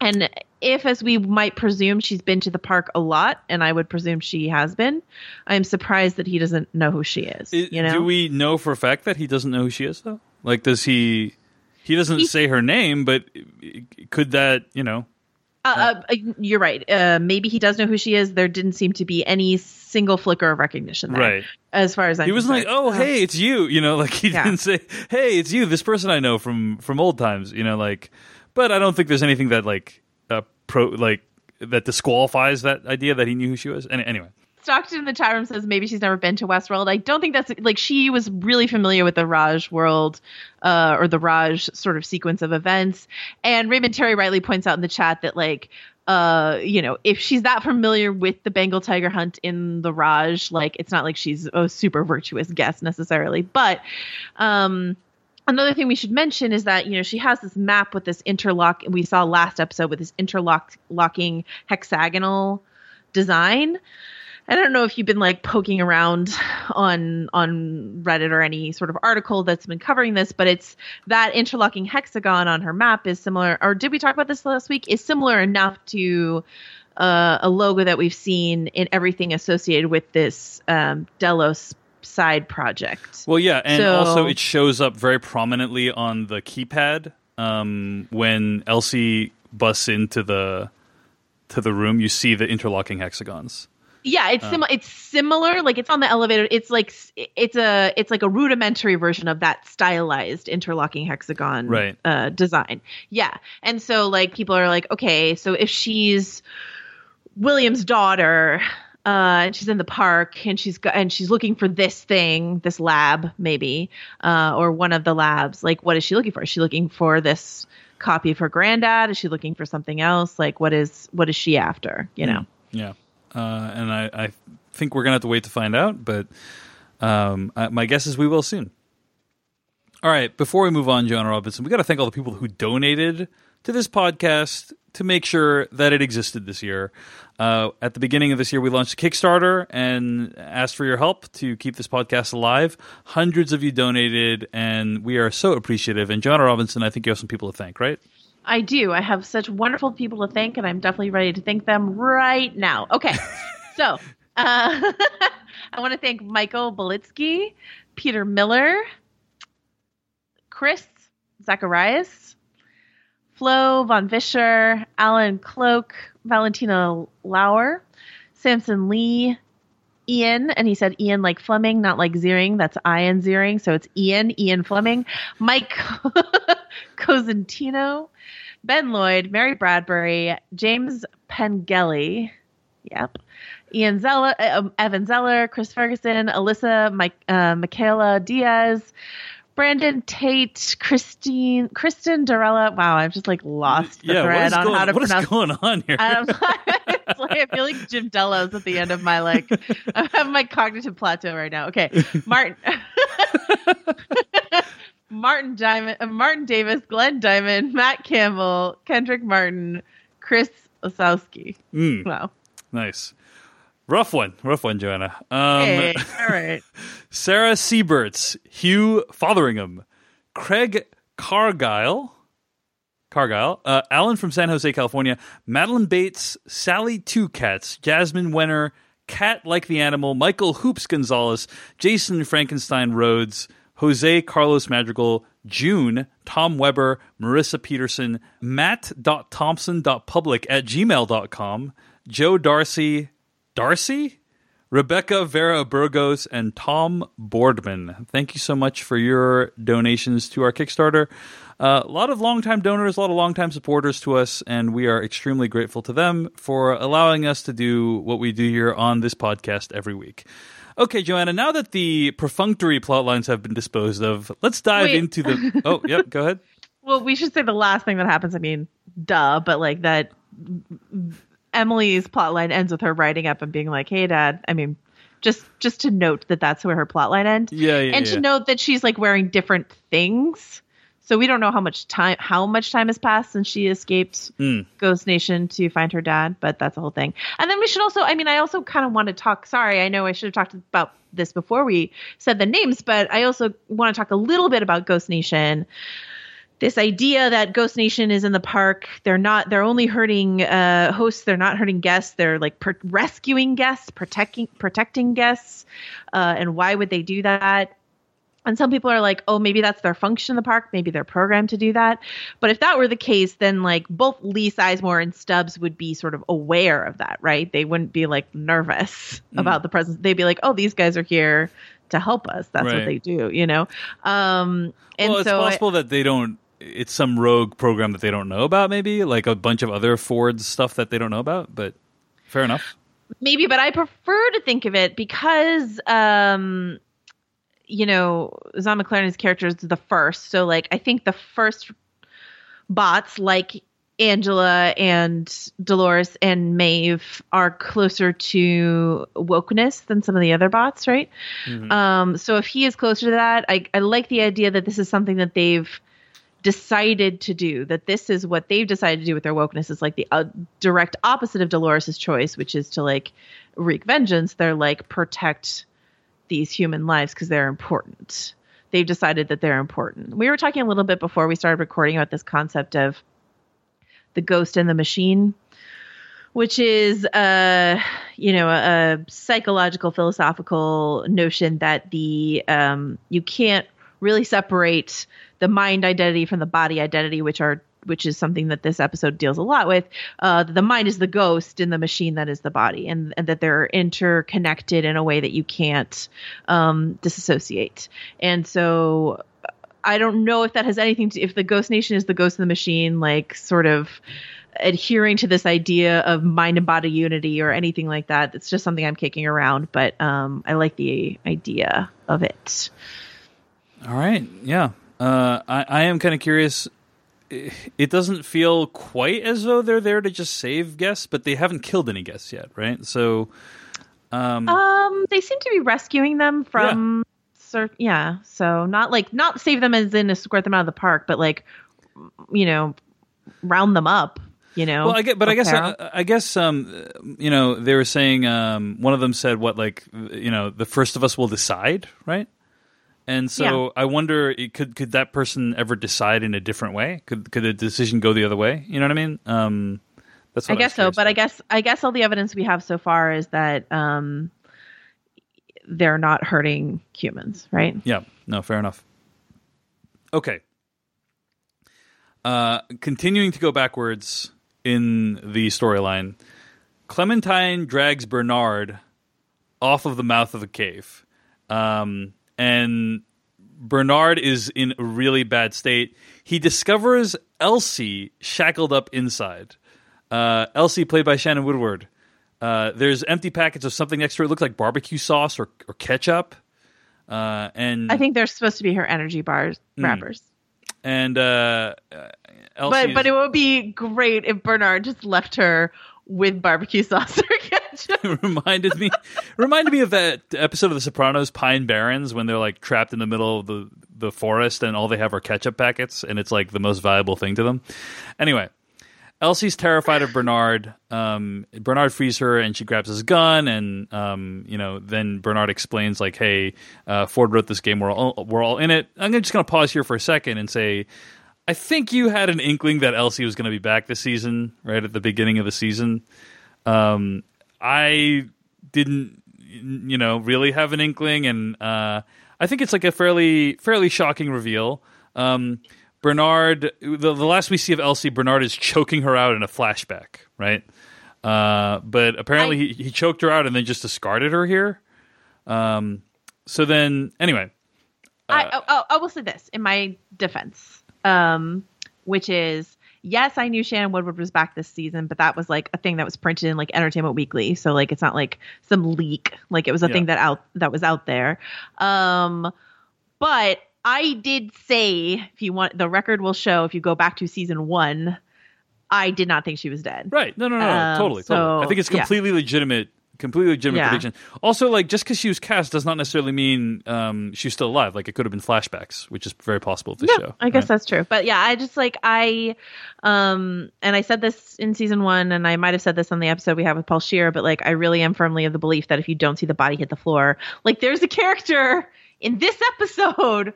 And if, as we might presume, she's been to the park a lot, and I would presume she has been, I'm surprised that he doesn't know who she is. I- you know, Do we know for a fact that he doesn't know who she is, though? Like, does he? He doesn't He- say her name, but could that, you know? uh, uh, you're right. Uh, maybe he does know who she is. There didn't seem to be any single flicker of recognition there, Right. As far as I'm He wasn't like. "Oh, hey, it's you," you know, like he Yeah. didn't say, "Hey, it's you, this person I know from from old times," you know, like. But I don't think there's anything that like uh, pro like that disqualifies that idea that he knew who she was. Any, anyway, Stockton in the chat room says maybe she's never been to Westworld. I don't think that's like she was really familiar with the Raj world uh, or the Raj sort of sequence of events. And Raymond Terry rightly points out in the chat that like uh you know if she's that familiar with the Bengal tiger hunt in the Raj like it's not like she's a super virtuous guest necessarily but um another thing we should mention is that you know she has this map with this interlock we saw last episode with this interlock locking hexagonal design I don't know if you've been like poking around on on Reddit or any sort of article that's been covering this, but it's that interlocking hexagon on her map is similar. Or did we talk about this last week? Is similar enough to uh, a logo that we've seen in everything associated with this um, Delos side project. well, yeah, and So- also it shows up very prominently on the keypad um, when Elsie busts into the to the room. You see the interlocking hexagons. Yeah, it's similar. It's similar. Like it's on the elevator. It's like it's a it's like a rudimentary version of that stylized interlocking hexagon Right. uh, design. Yeah, and so like people are like, okay, so if she's William's daughter. Uh, and she's in the park, and she's got, and she's looking for this thing, this lab, maybe, uh, or one of the labs. Like, what is she looking for? Is she looking for this copy of her granddad? Is she looking for something else? Like, what is what is she after? You know? Yeah, uh, and I, I think we're gonna have to wait to find out, but um, I, my guess is we will soon. All right, before we move on, Joanna Robinson, we got to thank all the people who donated to this podcast to make sure that it existed this year. Uh, at the beginning of this year, we launched a Kickstarter and asked for your help to keep this podcast alive. Hundreds of you donated, and we are so appreciative. And Joanna Robinson, I think you have some people to thank, right? I do. I have such wonderful people to thank, and I'm definitely ready to thank them right now. Okay, so uh, I want to thank Michael Belitsky, Peter Miller, Chris Zacharias, Flo Von Vischer, Alan Cloak, Valentina Lauer, Samson Lee, Ian, and he said Ian like Fleming, not like Ziering. That's Ian Ziering, so it's Ian, Ian Fleming, Mike Cosentino, Ben Lloyd, Mary Bradbury, James Pengelly, yep, Ian Zeller, uh, um, Evan Zeller, Chris Ferguson, Alyssa, Mike, uh, Michaela Diaz, Brandon Tate, Christine, Kristen Dorella. Wow, I've just like lost the yeah, thread is, on going, how to what is pronounce going on here? I, don't, it's like, I feel like Jim Delos at the end of my like I have my cognitive plateau right now. Okay, Martin, Martin Diamond, uh, Martin Davis, Glenn Diamond, Matt Campbell, Kendrick Martin, Chris Osowski. Mm. Wow. Nice. Rough one. Rough one, Joanna. Um, Hey, all right. Sarah Sieberts, Hugh Fotheringham, Craig Cargyle, Cargyle, uh, Alan from San Jose, California, Madeline Bates, Sally Two Cats, Jasmine Wenner, Cat Like the Animal, Michael Hoops Gonzalez, Jason Frankenstein Rhodes, Jose Carlos Madrigal, June, Tom Weber, Marissa Peterson, Matt.thompson.public at gmail.com, Joe Darcy, Darcy? Rebecca Vera Burgos and Tom Boardman. Thank you so much for your donations to our Kickstarter. Uh, a lot of longtime donors, a lot of longtime supporters to us, and we are extremely grateful to them for allowing us to do what we do here on this podcast every week. Okay, Joanna, now that the perfunctory plot lines have been disposed of, let's dive Wait. into the. Oh, yep, go ahead. Well, we should say the last thing that happens. I mean, duh, but like that Emily's plotline ends with her writing up and being like, "Hey, Dad." I mean, just just to note that that's where her plotline ends. Yeah, yeah, and yeah. to note that she's like wearing different things. So we don't know how much time how much time has passed since she escaped Mm. Ghost Nation to find her dad, but that's the whole thing. And then we should also I mean I also kind of want to talk sorry, I know I should have talked about this before we said the names, but I also want to talk a little bit about Ghost Nation. This idea that Ghost Nation is in the park, they're not they're only hurting uh hosts, they're not hurting guests, they're like per- rescuing guests, protecting protecting guests. Uh and why would they do that? And some people are like, oh, maybe that's their function in the park. Maybe they're programmed to do that. But if that were the case, then like both Lee Sizemore and Stubbs would be sort of aware of that, right? They wouldn't be like nervous about the presence. They'd be like, oh, these guys are here to help us. That's Right. what they do, you know? Um, and well, it's so I- possible that they don't. It's some rogue program that they don't know about, maybe like a bunch of other Ford stuff that they don't know about. But fair enough. maybe but i prefer to think of it because um you know Zahn McClarnon's character is the first so like i think the first bots like angela and dolores and maeve are closer to wokeness than some of the other bots right um so if he is closer to that i i like the idea that this is something that they've decided to do that this is what they've decided to do with their wokeness is like the uh, direct opposite of Dolores's choice which is to like wreak vengeance. They're like protect these human lives because they're important. They've decided that they're important. We were talking a little bit before we started recording about this concept of the ghost and the machine which is uh you know a, a psychological philosophical notion that the um you can't really separate the mind identity from the body identity which are which is something that this episode deals a lot with uh the mind is the ghost and the machine that is the body and, and that they're interconnected in a way that you can't um disassociate and so I don't know if that has anything to if the Ghost Nation is the ghost of the machine, like sort of adhering to this idea of mind and body unity or anything like that. It's just something I'm kicking around, but um, I like the idea of it. All right. Yeah. Uh, I, I am kind of curious. It doesn't feel quite as though they're there to just save guests, but they haven't killed any guests yet, right? So, um, Um, they seem to be rescuing them from, cer- yeah. So not like not save them as in escort them out of the park, but like, you know, round them up. You know. well, I get, but I guess. I, I guess, um, you know, they were saying, um, one of them said, what, like, you know, the first of us will decide, right? And so I wonder, could could that person ever decide in a different way? Could could a decision go the other way? You know what I mean? Um, that's I guess was so, but I guess I guess all the evidence we have so far is that um, they're not hurting humans, right? Yeah, no, fair enough. Okay. Uh, continuing to go backwards in the storyline, Clementine drags Bernard off of the mouth of a cave. Um, and Bernard is in a really bad state. He discovers Elsie shackled up inside. Uh, Elsie, played by Shannon Woodward. Uh, there's empty packets of something next to her. It looks like barbecue sauce or, or ketchup. Uh, and I think they're supposed to be her energy bars Hmm. wrappers. and uh, uh, Elsie But is- but it would be great if Bernard just left her with barbecue sauce or ketchup. reminded me reminded me of that episode of The Sopranos, Pine Barrens, when they're like trapped in the middle of the the forest and all they have are ketchup packets, and it's like the most valuable thing to them. Anyway, Elsie's terrified of Bernard. Um, Bernard frees her, and she grabs his gun, and um, you know, then Bernard explains like, "Hey, uh, Ford wrote this game. We're all we're all in it." I'm just going to pause here for a second and say. I think you had an inkling that Elsie was going to be back this season, right at the beginning of the season. Um, I didn't, you know, really have an inkling, and uh, I think it's like a fairly fairly shocking reveal. Um, Bernard, the, the last we see of Elsie, Bernard is choking her out in a flashback, right? Uh, but apparently I- he, he choked her out and then just discarded her here. Um, so then, anyway, I, oh, oh, I will say this in my defense, um, which is yes, I knew Shannon Woodward was back this season, but that was like a thing that was printed in like Entertainment Weekly, so like it's not like some leak, like it was a Yeah. thing that out that was out there. Um, but I did say if you want the record will show if you go back to season one, I did not think she was dead. Right. No, no, no. Um, totally. so, totally. I think it's yeah. completely legitimate. Completely legitimate Yeah. prediction. Also, like just because she was cast does not necessarily mean um, she's still alive. Like it could have been flashbacks, which is very possible this Yeah, show. I guess right? that's true. But yeah, I just like I um and I said this in season 1 and I might have said this on the episode we have with Paul Shear, but like I really am firmly of the belief that if you don't see the body hit the floor, like there's a character in this episode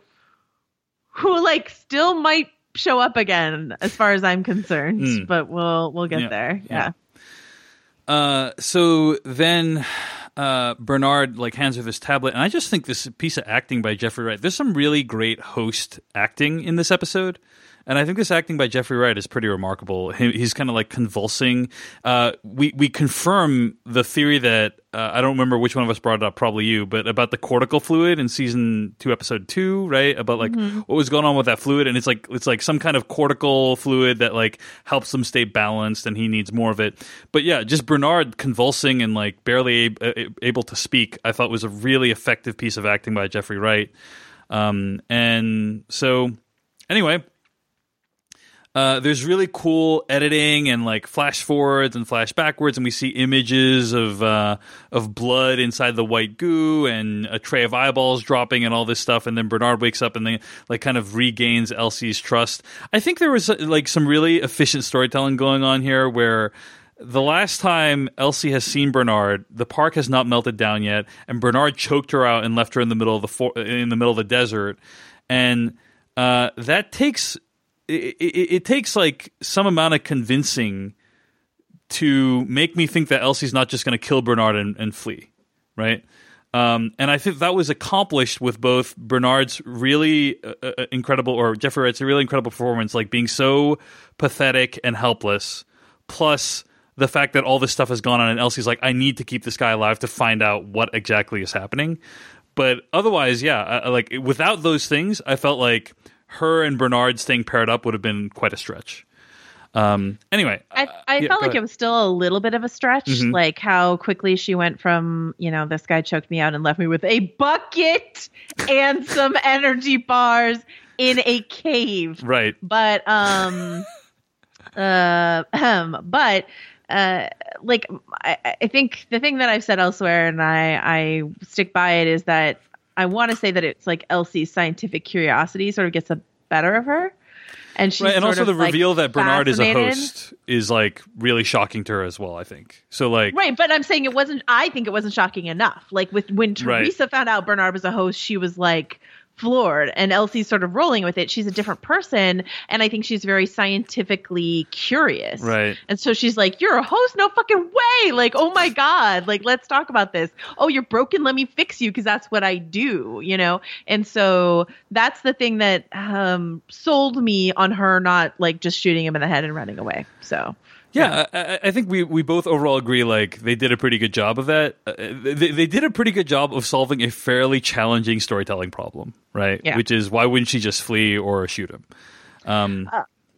who like still might show up again as far as I'm concerned, Mm. but we'll we'll get Yeah, there. yeah. Uh, so then uh, Bernard like hands her this tablet, and I just think this piece of acting by Jeffrey Wright. There's some really great host acting in this episode. And I think this acting by Jeffrey Wright is pretty remarkable. He, he's kind of like convulsing. Uh, we we confirm the theory that uh, I don't remember which one of us brought it up, probably you, but about the cortical fluid in season two, episode two, right? About like what was going on with that fluid, and it's like it's like some kind of cortical fluid that like helps him stay balanced, and he needs more of it. But yeah, just Bernard convulsing and like barely ab- able to speak, I thought was a really effective piece of acting by Jeffrey Wright. Um, and so anyway. Uh, there's really cool editing and like flash forwards and flash backwards, and we see images of uh, of blood inside the white goo and a tray of eyeballs dropping and all this stuff. And then Bernard wakes up and then like kind of regains Elsie's trust. I think there was uh, like some really efficient storytelling going on here where. The last time Elsie has seen Bernard, the park has not melted down yet, and Bernard choked her out and left her in the middle of the for- in the middle of the desert, and uh, that takes it, it, takes like some amount of convincing to make me think that Elsie's not just going to kill Bernard and, and flee, right? Um, and I think that was accomplished with both Bernard's really uh, uh, incredible, or Jeffrey Wright's really incredible performance, like being so pathetic and helpless, plus the fact that all this stuff has gone on, and Elsie's like, I need to keep this guy alive to find out what exactly is happening. But otherwise, yeah, I- like without those things, I felt like her and Bernard staying paired up would have been quite a stretch. Um, anyway, I, uh, I yeah, felt like ahead. it was still a little bit of a stretch, Mhm. like how quickly she went from, you know, this guy choked me out and left me with a bucket and some energy bars in a cave. right. But um uh um, but uh like I, I think the thing that I've said elsewhere and I I stick by it is that I want to say that it's like Elsie's scientific curiosity sort of gets the better of her. And she's Right, and also the like, reveal that Bernard is a host is like really shocking to her as well. I think so. Like, Right, but I'm saying it wasn't. I think it wasn't shocking enough. Like with when Right. Teresa found out Bernard was a host, she was like floored, and Elsie's sort of rolling with it. She's a different person, and I think she's very scientifically curious. Right. And so she's like, "You're a host? No fucking way! Like, oh my god! Like, let's talk about this. Oh, you're broken. Let me fix you because that's what I do. You know." And so that's the thing that um, sold me on her not like just shooting him in the head and running away. So. Yeah, I, I- I think we, we both overall agree like they did a pretty good job of that. Uh, they, they did a pretty good job of solving a fairly challenging storytelling problem, right? Yeah. Which is why wouldn't she just flee or shoot him? Um,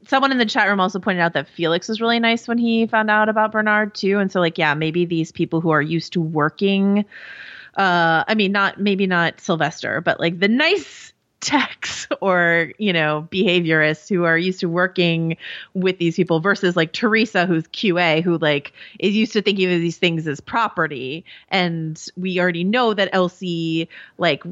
someone in the chat room also pointed out that Felix was really nice when he found out about Bernard too. And so like, yeah, maybe these people who are used to working, uh, I mean, not, maybe not Sylvester, but like the nice techs or, you know, behaviorists who are used to working with these people versus like Teresa, who's QA, who like is used to thinking of these things as property. And we already know that Elsie, like,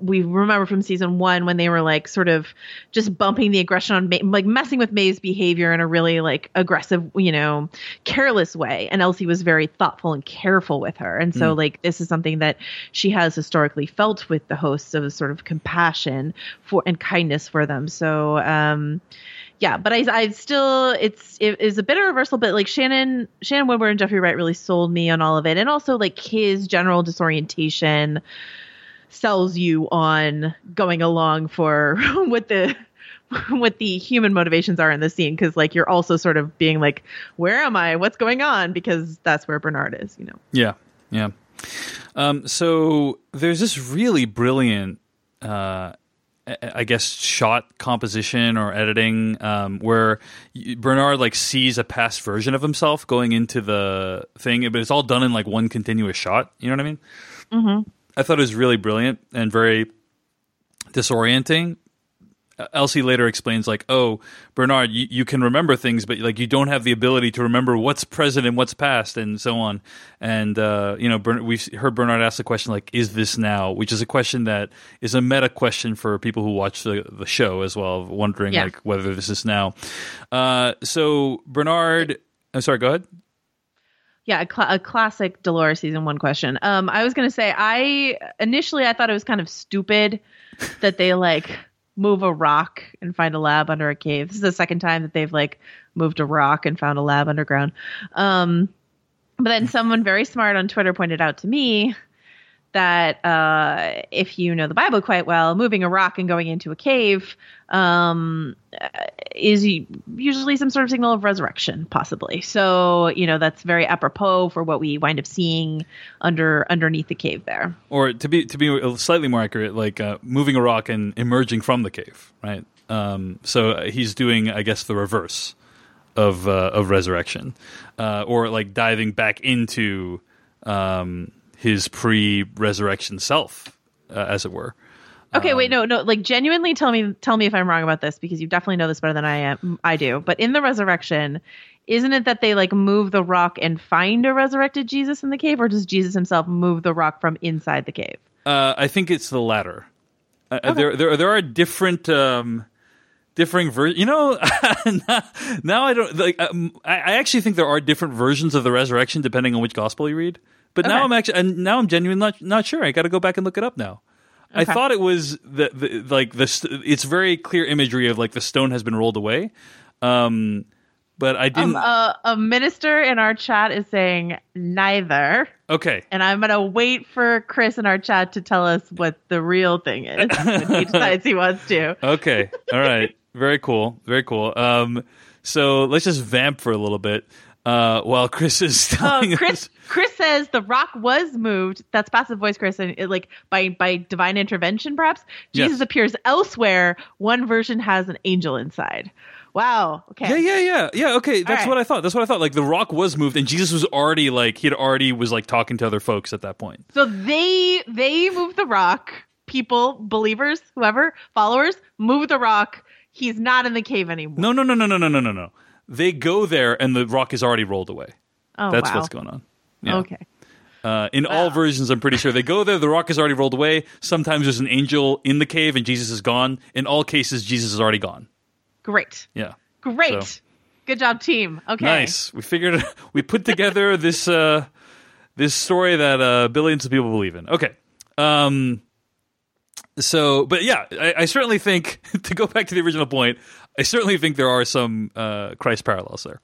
we remember from season one when they were like sort of just bumping the aggression on Maeve, like messing with Maeve's behavior in a really like aggressive, you know, careless way. And Elsie was very thoughtful and careful with her. And so like this is something that she has historically felt with the hosts of a sort of compassion for and kindness for them. So um yeah, but I, I still, it's, it is a bit of a reversal, but like Shannon, Shannon Woodward and Jeffrey Wright really sold me on all of it. And also like his general disorientation sells you on going along for what the, what the human motivations are in the scene. Cause like you're also sort of being like, where am I? What's going on? Because that's where Bernard is, you know? Yeah, yeah. Um, so there's this really brilliant, uh, I I guess, shot composition or editing um, where Bernard like sees a past version of himself going into the thing, but it's all done in like one continuous shot. You know what I mean? Mm-hmm. I thought it was really brilliant and very disorienting. Elsie later explains, like, "Oh, Bernard, you, you can remember things, but like you don't have the ability to remember what's present and what's past, and so on." And uh, you know, Bern- we've heard Bernard ask the question, like, "Is this now?" Which is a question that is a meta question for people who watch the, the show as well, wondering Yeah. like whether this is now. Uh, so Bernard, I'm sorry, go ahead. Yeah, a, cla a classic Dolores season one question. Um, I was gonna say I initially I thought it was kind of stupid that they like move a rock and find a lab under a cave. This is the second time that they've like moved a rock and found a lab underground. Um, but then someone very smart on Twitter pointed out to me that uh, if you know the Bible quite well, moving a rock and going into a cave um, uh, is usually some sort of signal of resurrection, possibly. So you know that's very apropos for what we wind up seeing under underneath the cave there. or to be to be slightly more accurate, like uh, moving a rock and emerging from the cave, right? Um, so uh, he's doing, I guess, the reverse of uh, of resurrection, uh, or like diving back into um, his pre-resurrection self, uh, as it were. Okay, Um, wait, no, no, like genuinely tell me tell me if I'm wrong about this because you definitely know this better than I am I do. But in the resurrection, isn't it that they like move the rock and find a resurrected Jesus in the cave, or does Jesus himself move the rock from inside the cave? Uh, I think it's the latter. Uh, There, there, there are different, um, differing ver- You know, now, now I don't like. Um, I, I actually think there are different versions of the resurrection depending on which gospel you read. But now I'm actually, and now I'm genuinely not not sure. I got to go back and look it up now. I thought it was the, the like the. It's very clear imagery of like the stone has been rolled away. Um, but I didn't. Um, uh, a minister in our chat is saying neither, okay, and I'm gonna wait for Chris in our chat to tell us what the real thing is when he decides he wants to. Okay. All right. Very cool. Very cool. Um, so let's just vamp for a little bit uh, while Chris is Uh, Chris us. Chris says the rock was moved. That's passive voice, Chris, and it, like by by divine intervention, perhaps Yes. Jesus appears elsewhere. One version has an angel inside. Wow. Okay. Yeah, yeah, yeah, yeah. Okay, that's right. what I thought. That's what I thought. Like the rock was moved, and Jesus was already like he had already was like talking to other folks at that point. So they they move the rock. People, believers, whoever, followers, move the rock. He's not in the cave anymore. No, no, no, no, no, no, no, no, no. They go there, and the rock is already rolled away. oh, That's wow. what's going on. Yeah. Okay. Uh, in all versions, I'm pretty sure they go there. The rock is already rolled away. Sometimes there's an angel in the cave, and Jesus is gone. In all cases, Jesus is already gone. Great. Yeah. Great. So- Good job, team. Okay. Nice. We figured we put together this uh, this story that uh, billions of people believe in. Okay. Um. So, but yeah, I, I certainly think to go back to the original point, I certainly think there are some uh, Christ parallels there.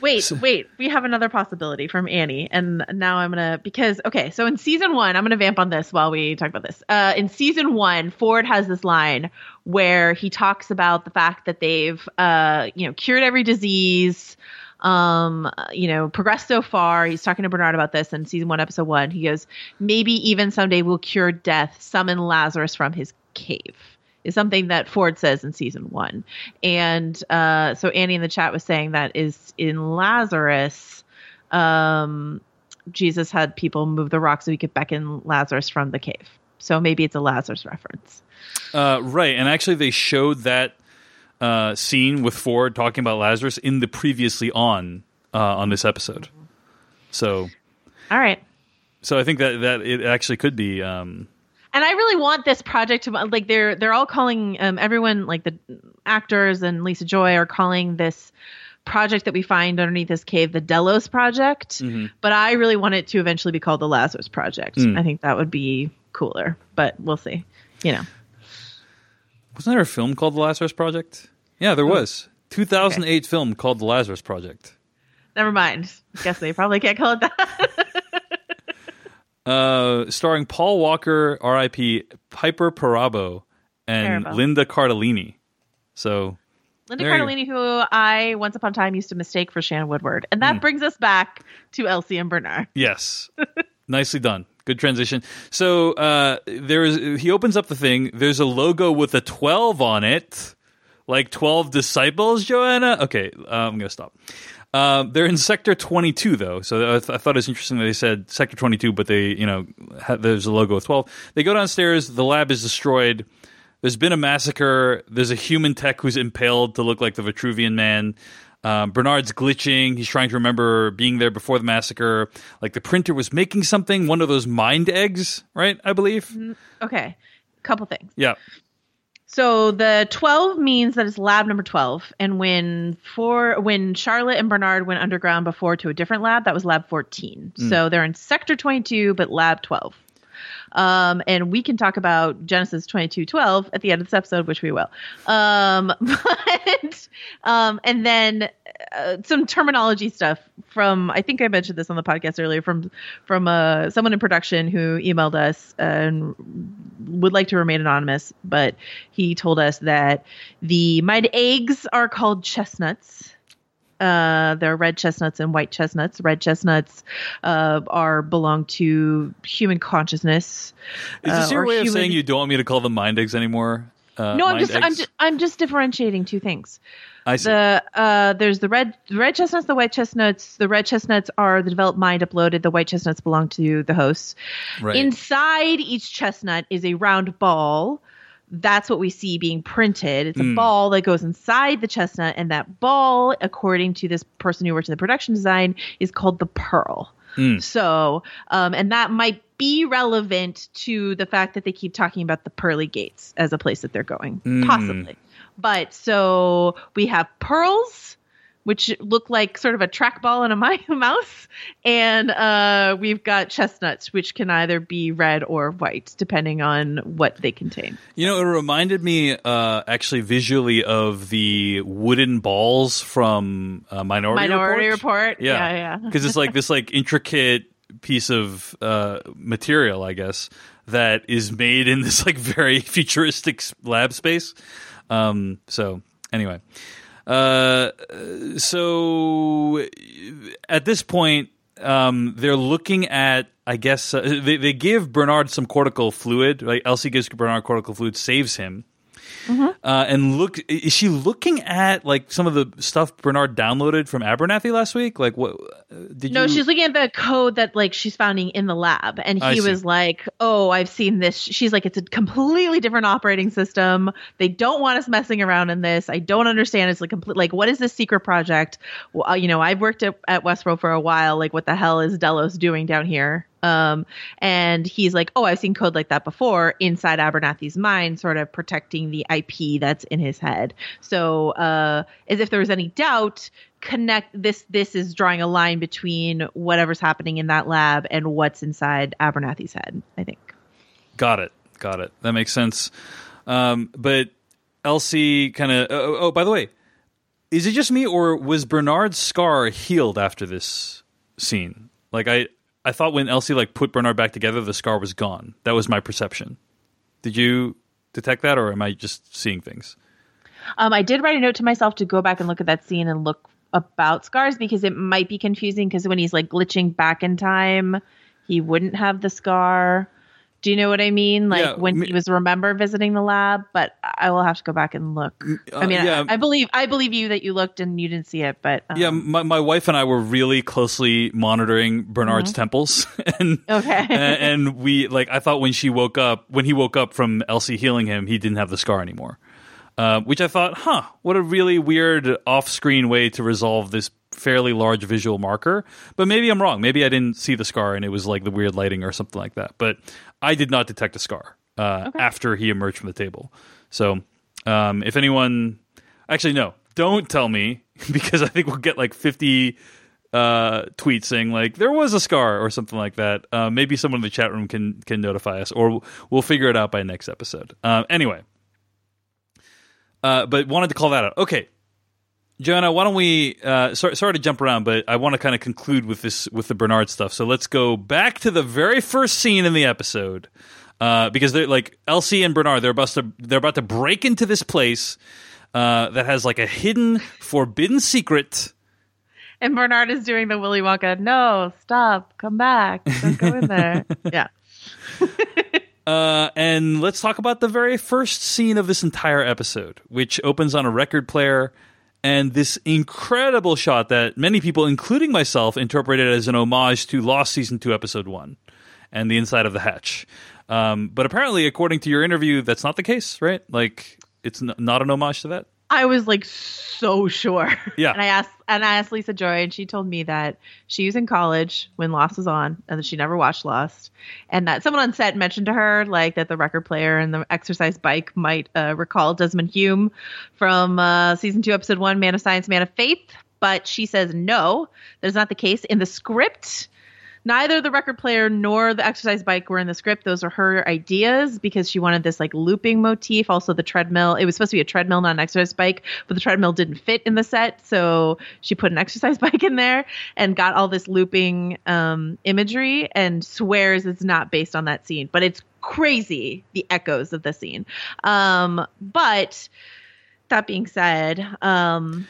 Wait, wait. We have another possibility from Annie, and now I'm gonna because okay. So in season one, I'm gonna vamp on this while we talk about this. Uh, in season one, Ford has this line where he talks about the fact that they've uh, you know cured every disease, um, you know, progressed so far. He's talking to Bernard about this in season one, episode one. He goes, maybe even someday we'll cure death, summon Lazarus from his cave is something that Ford says in season one. And uh, so Annie in the chat was saying that is in Lazarus, um, Jesus had people move the rock so he could beckon Lazarus from the cave. So maybe it's a Lazarus reference. Uh, right, and actually, they showed that uh, scene with Ford talking about Lazarus in the previously on uh, on this episode. So, All right. so I think that that it actually could be. Um, And I really want this project to like they're they're all calling um, everyone like the actors and Lisa Joy are calling this project that we find underneath this cave the Delos project. But I really want it to eventually be called the Lazarus project. I think that would be cooler, but we'll see. You know. Wasn't there a film called The Lazarus Project? Yeah, there was. 2008 film called The Lazarus Project. Never mind. Guess they probably can't call it that. Uh, starring Paul Walker, R.I.P., Piper Perabo, and Perabo. Linda Cardellini. So, Linda There you- Cardellini, who I once upon a time used to mistake for Shannon Woodward. And that brings us back to Elsie and Bernard. yes, nicely done. Good transition. So, uh, there is. He opens up the thing. There's a logo with a 12 on it, like 12 disciples. Joanna. Okay, uh, I'm gonna stop. Um, they're in Sector 22, though. So I, th- I thought it was interesting that they said Sector 22, but they, you know, ha- there's a logo of 12. They go downstairs. The lab is destroyed. There's been a massacre. There's a human tech who's impaled to look like the Vitruvian man. Um, Bernard's glitching. He's trying to remember being there before the massacre. Like the printer was making something, one of those mind eggs, right? I believe. Okay, couple things. Yeah. So the 12 means that it's lab number 12 and when for when Charlotte and Bernard went underground before to a different lab that was lab 14. Hmm. So they're in sector 22 but lab 12. Um, and we can talk about Genesis 22:12 at the end of this episode, which we will. Um, but um, and then uh, some terminology stuff from I think I mentioned this on the podcast earlier from from uh, someone in production who emailed us and would like to remain anonymous, but he told us that the mind eggs are called chestnuts. Uh, there are red chestnuts and white chestnuts. Red chestnuts uh, are belong to human consciousness. Is this uh, your way of saying you don't want me to call them mind eggs anymore? Uh, No, I'm just, I'm just I'm just differentiating two things. I see. The uh, there's the red the red chestnuts, the white chestnuts. The red chestnuts are the developed mind uploaded. The white chestnuts belong to the hosts. right. Inside each chestnut is a round ball. That's what we see being printed. It's a Mm. ball that goes inside the chestnut, and that ball, according to this person who worked in the production design, is called the pearl. Mm. So, um, and that might be relevant to the fact that they keep talking about the pearly gates as a place that they're going, Mm. possibly. But so we have pearls, which look like sort of a trackball and a mouse, and uh, we've got chestnuts, which can either be red or white, depending on what they contain. You know, it reminded me uh, actually visually of the wooden balls from uh, Minority, Minority Report. Report, yeah, yeah. Because it's like this like intricate piece of uh, material, I guess, that is made in this like very futuristic lab space. Um, so anyway, uh, so at this point, um, they're looking at, I guess, uh, they, they give Bernard some cortical fluid. Like Elsie gives Bernard cortical fluid, saves him. Mm-hmm. Uh, and look, is she looking at like some of the stuff Bernard downloaded from Abernathy last week? Like, what uh, did No, you? she's looking at the code that like she's finding in the lab, and he was like, "Oh, I've seen this." She's like, "It's a completely different operating system. They don't want us messing around in this. I don't understand. It's like complete. Like, what is this secret project? Well, uh, you know, I've worked at, at Westworld for a while. Like, what the hell is Delos doing down here?" Um, and he's like, "Oh, I've seen code like that before inside Abernathy's mind, sort of protecting the IP that's in his head." So, uh, as if there was any doubt, connect this. This is drawing a line between whatever's happening in that lab and what's inside Abernathy's head. I think. Got it. Got it. That makes sense. Um, but Elsie kind of. Oh, oh, by the way, is it just me or was Bernard's scar healed after this scene? Like I, I thought when Elsie like put Bernard back together, the scar was gone. That was my perception. Did you detect that, or am I just seeing things? Um, I did write a note to myself to go back and look at that scene and look about scars because it might be confusing because when he's like glitching back in time, he wouldn't have the scar. Do you know what I mean? Like Yeah, when me- he was remember visiting the lab, but I will have to go back and look. I mean, uh, yeah. I, I believe I believe you that you looked and you didn't see it, but um, Yeah, my, my wife and I were really closely monitoring Bernard's temples, and Okay. and, and we like I thought when she woke up, when he woke up from Elsie healing him, he didn't have the scar anymore. Uh, which I thought, huh, what a really weird off-screen way to resolve this fairly large visual marker. But maybe I'm wrong. Maybe I didn't see the scar and it was like the weird lighting or something like that. But I did not detect a scar uh, after he emerged from the table. So um, if anyone, actually no, don't tell me because I think we'll get like 50 uh, tweets saying like there was a scar or something like that. Uh, maybe someone in the chat room can can notify us, or we'll figure it out by next episode. Um, anyway, uh, but wanted to call that out. Okay, Joanna, why don't we? Uh, sorry, sorry to jump around, but I want to kind of conclude with this with the Bernard stuff. So let's go back to the very first scene in the episode. Uh, because they're like Elsie and Bernard, they're about to they're about to break into this place uh, that has like a hidden, forbidden secret. and Bernard is doing the Willy Wonka. No, stop, come back, don't go in there. yeah. Uh, and let's talk about the very first scene of this entire episode, which opens on a record player and this incredible shot that many people, including myself, interpreted as an homage to Lost season two, episode one, and the inside of the hatch. Um, but apparently, according to your interview, that's not the case, right? Like, it's n- not an homage to that. I was like so sure. Yeah. And I asked and I asked Lisa Joy and she told me that she was in college when Lost was on and that she never watched Lost. And that someone on set mentioned to her like that the record player and the exercise bike might uh, recall Desmond Hume from uh, season 2 episode 1 Man of Science Man of Faith, but she says no, that is not the case in the script neither the record player nor the exercise bike were in the script. Those are her ideas because she wanted this like looping motif. Also, the treadmill. It was supposed to be a treadmill, not an exercise bike, but the treadmill didn't fit in the set, so she put an exercise bike in there and got all this looping um, imagery. And swears it's not based on that scene, but it's crazy the echoes of the scene. Um, but that being said, um,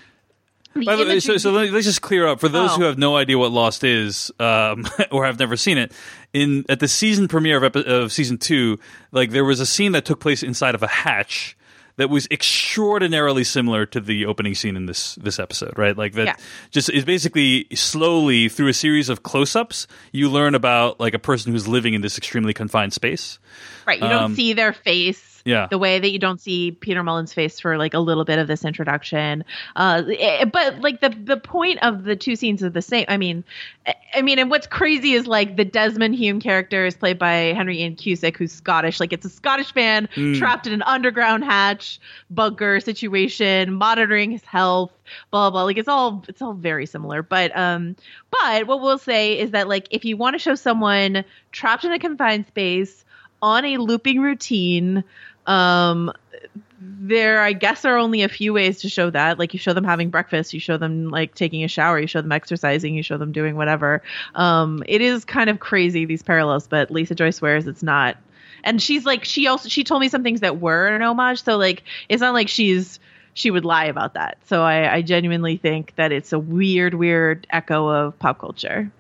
By the way, so, so let- let's just clear up for those Oh. who have no idea what Lost is um, or have never seen it. In at the season premiere of, epi- of season two, like there was a scene that took place inside of a hatch that was extraordinarily similar to the opening scene in this this episode, right? Like that Yeah. just is basically slowly through a series of close-ups, you learn about like a person who's living in this extremely confined space. Right. You don't Um, see their face. Yeah. The way that you don't see Peter Mullan's face for like a little bit of this introduction. Uh, eh, but like the the point of the two scenes are the same. I mean, eh, I mean, and what's crazy is like the Desmond Hume character is played by Henry Ian Cusick, who's Scottish. Like it's a Scottish man trapped in an underground hatch bunker situation, monitoring his health. Blah blah. Like it's all it's all very similar. But um, but what we'll say is that like if you want to show someone trapped in a confined space on a looping routine um there i guess are only a few ways to show that. Like you show them having breakfast you show them like taking a shower you show them exercising you show them doing whatever. Um it is kind of crazy these parallels but lisa joy swears it's not. And she's like she also she told me some things that were an homage so like it's not like she's she would lie about that. So i i genuinely think that it's a weird weird echo of pop culture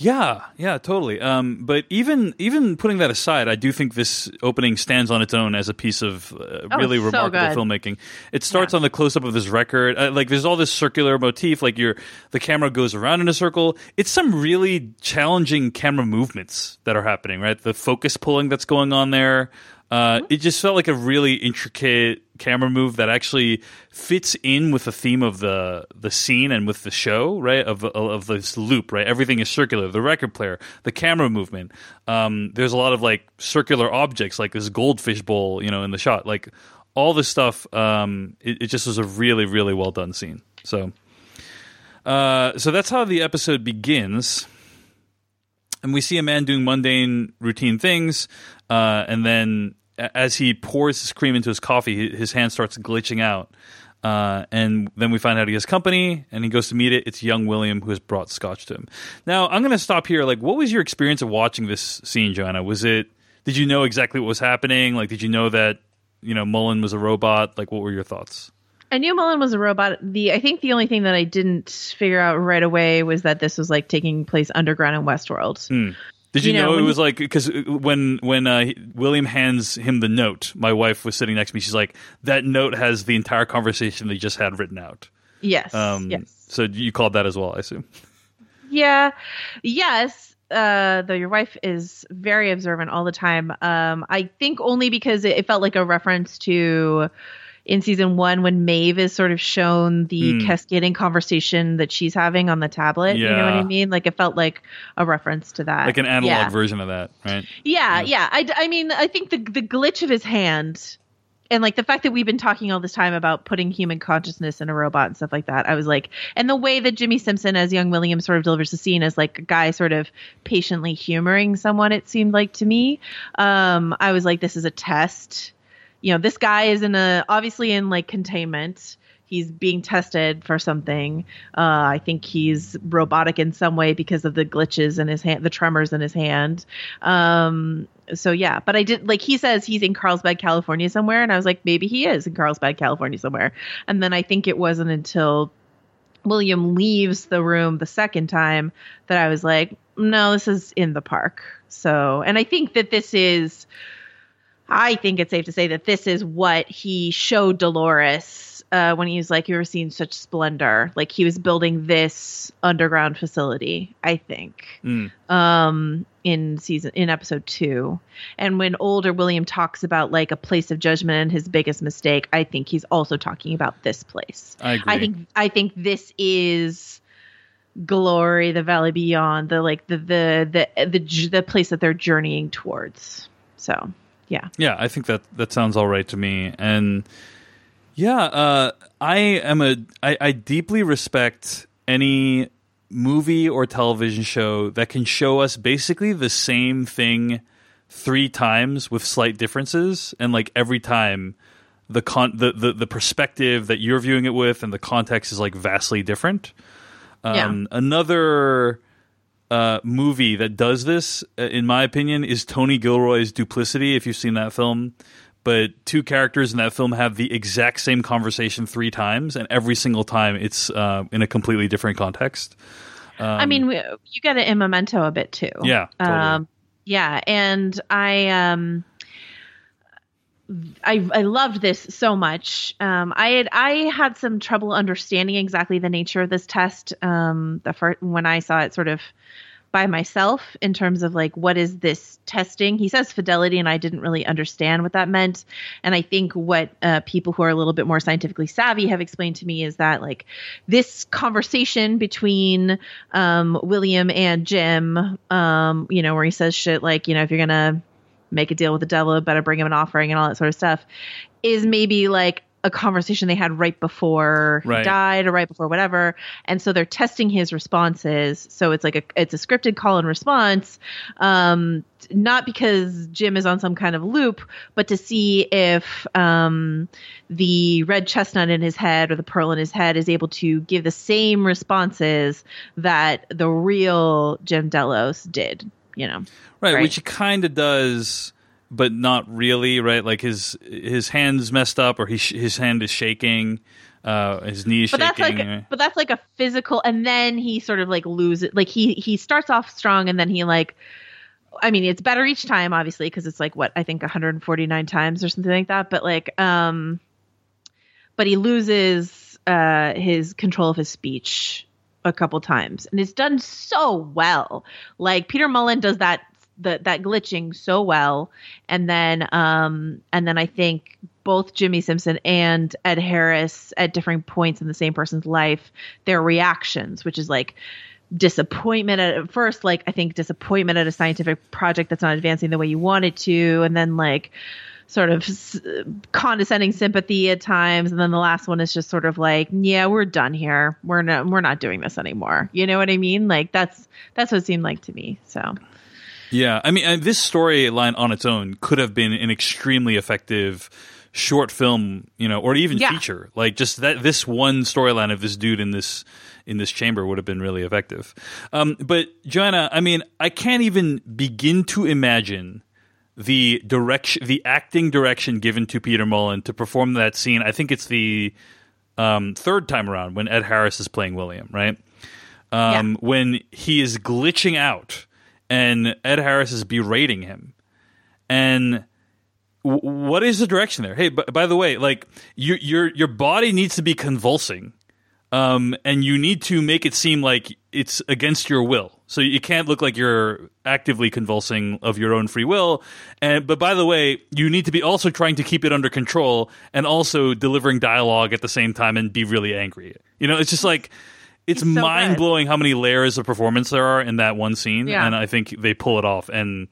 Yeah, yeah, totally. Um, but even even putting that aside, I do think this opening stands on its own as a piece of uh, Oh, really so remarkable good. filmmaking. It starts Yeah. on the close up of this record. Uh, like there's all this circular motif. Like your the camera goes around in a circle. It's some really challenging camera movements that are happening. Right, the focus pulling that's going on there. Uh, it just felt like a really intricate camera move that actually fits in with the theme of the the scene and with the show, right? Of of this loop, right? Everything is circular. The record player, the camera movement. Um, there's a lot of like circular objects, like this goldfish bowl, you know, in the shot. Like all this stuff. Um, it, it just was a really really well done scene. So, uh, so that's how the episode begins and we see a man doing mundane routine things uh, and then as he pours his cream into his coffee his hand starts glitching out. Uh, and then we find out he has company and he goes to meet it. It's young william who has brought scotch to him. Now i'm going to stop here. Like what was your experience of watching this scene joanna? Was it did you know exactly what was happening? Like did you know that you know mullan was a robot? Like what were your thoughts? I knew Mullan was a robot. The I think the only thing that I didn't figure out right away was that this was like taking place underground in Westworld. Did you, You know, know, it was like because when when uh, William hands him the note, my wife was sitting next to me. She's like, "That note has the entire conversation they just had written out." Yes. Um, yes. So you called that as well, I assume. Yeah. Yes. Uh, though your wife is very observant all the time. Um, I think only because it, it felt like a reference to in season one when Maeve is sort of shown the Hmm. cascading conversation that she's having on the tablet. You know what I mean? Like it felt like a reference to that. Like an analog Yeah. version of that, right? Yeah, yeah. I, I mean, I think the the glitch of his hand and like the fact that we've been talking all this time about putting human consciousness in a robot and stuff like that. I was like, and the way that Jimmy Simpson as young William sort of delivers the scene as like a guy sort of patiently humoring someone, it seemed like to me. Um, I was like, this is a test. You know, this guy is in a obviously in like containment. He's being tested for something. Uh, I think he's robotic in some way because of the glitches in his hand, the tremors in his hand. Um, so yeah, but I did like he says he's in Carlsbad, California somewhere, and I was like, maybe he is in Carlsbad, California somewhere. And then I think it wasn't until William leaves the room the second time that I was like, no, this is in the park. So, and I think that this is I think it's safe to say that this is what he showed Dolores uh, when he was like, "You ever seen such splendor?" Like he was building this underground facility. I think Mm. um, in season in episode two, and when older William talks about like a place of judgment and his biggest mistake, I think he's also talking about this place. I agree. I think I think this is glory, the valley beyond, the like the the the the, j- the place that they're journeying towards. So yeah, Yeah, I think that that sounds all right to me. And yeah, uh, I am a I, I deeply respect any movie or television show that can show us basically the same thing three times with slight differences, and like every time the con the, the, the perspective that you're viewing it with and the context is like vastly different. Um, Another uh, movie that does this, uh, in my opinion, is Tony Gilroy's Duplicity. If you've seen that film, but two characters in that film have the exact same conversation three times, and every single time it's uh, in a completely different context. I mean, we, you get it in Memento a bit too. Um, Yeah, totally. Um, yeah, and I um, I I loved this so much. Um, I had I had some trouble understanding exactly the nature of this test. Um, the first when I saw it, sort of by myself in terms of like what is this testing he says fidelity and i didn't really understand what that meant and i think what uh, people who are a little bit more scientifically savvy have explained to me is that like this conversation between um, william and jim um, you know where he says shit like you know if you're gonna make a deal with the devil better bring him an offering and all that sort of stuff is maybe like a conversation they had right before Right. he died or right before whatever. And so they're testing his responses. So it's like a it's a scripted call and response um not because jim is on some kind of loop but to see if um the red chestnut in his head or the pearl in his head is able to give the same responses that the real jim delos did you know. Right, Right. which he kind of does but not really right? Like his his hands messed up or he sh- his hand is shaking uh his knee is but that's shaking like but that's like a physical and then he sort of like loses like he he starts off strong and then he like i mean it's better each time obviously because it's like what i think 149 times or something like that but like um but he loses uh his control of his speech a couple times. And it's done so well. Like peter mullan does that the, that glitching so well. And then um and then i think both jimmy simpson and ed harris at different points in the same person's life their reactions which is like disappointment at first like i think disappointment at a scientific project that's not advancing the way you want it to. And then like sort of s- condescending sympathy at times and then the last one is just sort of like yeah we're done here we're not we're not doing this anymore you know what i mean like that's that's what it seemed like to me so Yeah, I mean, this storyline on its own could have been an extremely effective short film, you know, or even Yeah. feature. Like just that this one storyline of this dude in this in this chamber would have been really effective. Um, but Joanna, I mean, I can't even begin to imagine the direction, the acting direction given to Peter Mullan to perform that scene. I think it's the um, third time around when Ed Harris is playing William, right? Um, When he is glitching out and Ed Harris is berating him. And w- what is the direction there? Hey, b- by the way, like your your your body needs to be convulsing, um, and you need to make it seem like it's against your will. So you can't look like you're actively convulsing of your own free will. And but by the way, you need to be also trying to keep it under control and also delivering dialogue at the same time and be really angry. You know, it's just like it's so mind good. blowing how many layers of performance there are in that one scene, Yeah. and I think they pull it off. And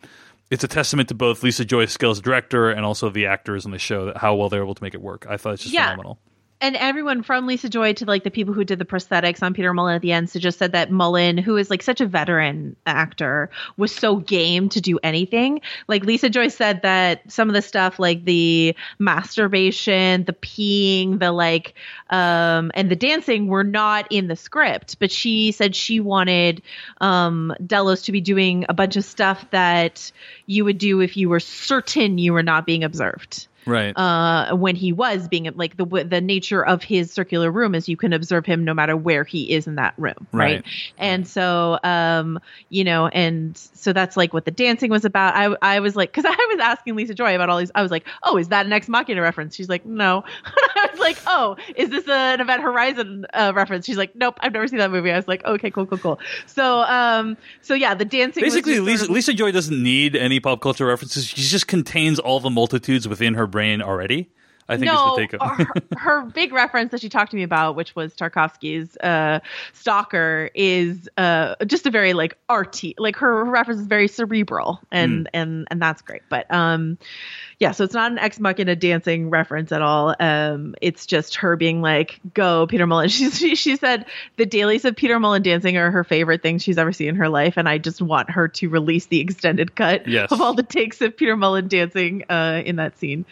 it's a testament to both Lisa Joy Skill's director and also the actors on the show that how well they're able to make it work. I thought it's just Yeah. phenomenal. And everyone from Lisa Joy to like the people who did the prosthetics on Peter Mullan at the end, just said that Mullan, who is like such a veteran actor, was so game to do anything. Like Lisa Joy said that some of the stuff, like the masturbation, the peeing, the like, um, and the dancing, were not in the script. But she said she wanted um, Delos to be doing a bunch of stuff that you would do if you were certain you were not being observed. Right. uh, when he was being like the the nature of his circular room is you can observe him no matter where he is in that room, right? Right. And so, um, you know, and so that's like what the dancing was about. I I was like, because I was asking Lisa Joy about all these. I was like, oh, is that an Ex Machina reference? She's like, no. I was like, oh, is this an Event Horizon uh, reference? She's like, nope, I've never seen that movie. I was like, okay, cool, cool, cool. So, um, so yeah, the dancing. was Basically, just sort Lisa, of- Lisa Joy doesn't need any pop culture references. She just contains all the multitudes within her brain already. I think no, is the take. her, her big reference that she talked to me about, which was Tarkovsky's uh, Stalker, is uh, just a very like arty. Like her reference is very cerebral, and and and that's great. But um, yeah, so it's not an Ex Machina dancing reference at all. Um, it's just her being like, "Go, Peter Mullan." She she, she said the dailies of Peter Mullan dancing are her favorite thing she's ever seen in her life, and I just want her to release the extended cut Yes. of all the takes of Peter Mullan dancing uh, in that scene.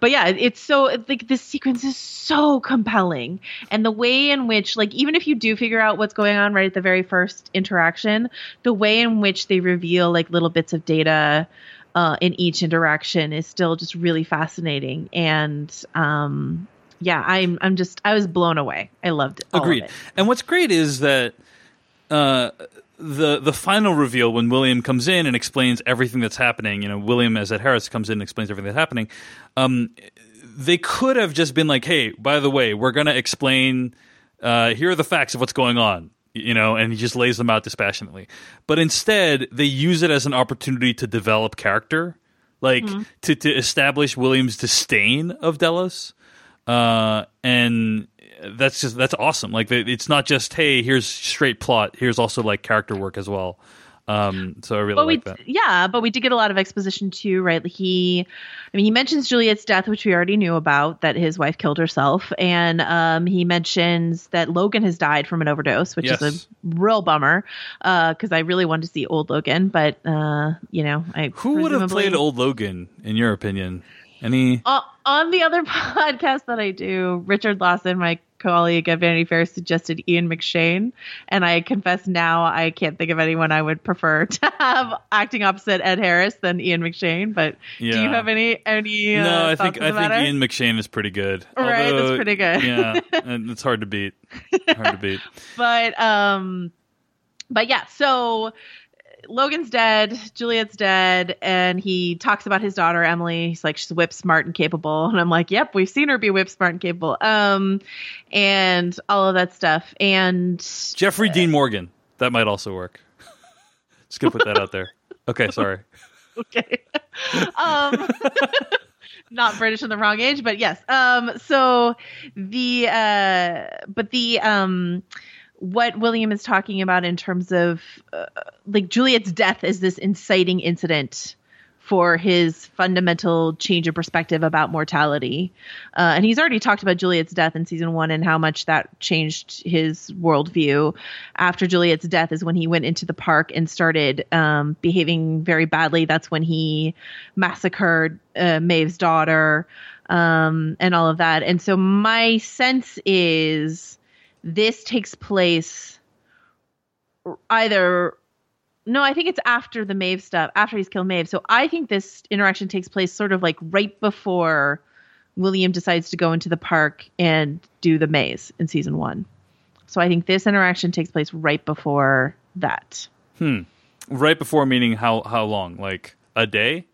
But yeah, it's so like this sequence is so compelling, and the way in which like even if you do figure out what's going on right at the very first interaction, the way in which they reveal like little bits of data uh, in each interaction is still just really fascinating and um yeah i'm i'm just i was blown away i loved it Agreed. it. And what's great is that uh, the the final reveal when William comes in and explains everything that's happening. You know, William as Ed Harris comes in and explains everything that's happening. Um, they could have just been like, "Hey, by the way, we're going to explain. Uh, here are the facts of what's going on." You know, and he just lays them out dispassionately. But instead, they use it as an opportunity to develop character, like to to establish William's disdain of Delos uh, and that's just that's awesome. Like it's not just hey, here's straight plot. Here's also like character work as well. Um, so I really but like we that. yeah but we did get a lot of exposition too right he i mean he mentions juliet's death which we already knew about that his wife killed herself and um he mentions that logan has died from an overdose which is a real bummer uh because i really wanted to see old logan but uh you know i Who would have played old Logan in your opinion? Any? Uh, on the other podcast that I do, Richard Lawson, my colleague at Vanity Fair, suggested Ian McShane, and I confess now I can't think of anyone I would prefer to have acting opposite Ed Harris than Ian McShane. But do you have any any? Uh, no, I think I think? Ian McShane is pretty good. Right, that's pretty good. yeah, it's hard to beat. Hard to beat. but um but yeah so logan's dead juliet's dead and he talks about his daughter emily he's like she's whip smart and capable and i'm like yep we've seen her be whip smart and capable um and all of that stuff and Jeffrey Dean Morgan. That might also work. Just gonna put that out there. Okay, sorry. okay um not british in the wrong age but yes um so the uh but the um what william is talking about in terms of uh, like juliet's death is this inciting incident for his fundamental change of perspective about mortality. Uh, and he's already talked about juliet's death in season one and how much that changed his worldview. After juliet's death is when he went into the park and started um, behaving very badly. That's when he massacred uh, maeve's daughter um, and all of that. And so my sense is this takes place either no, I think it's after the Maeve stuff, after he's killed Maeve. So I think this interaction takes place sort of like right before William decides to go into the park and do the maze in season one. So I think this interaction takes place right before that. Hmm. Right before meaning how how long? Like a day?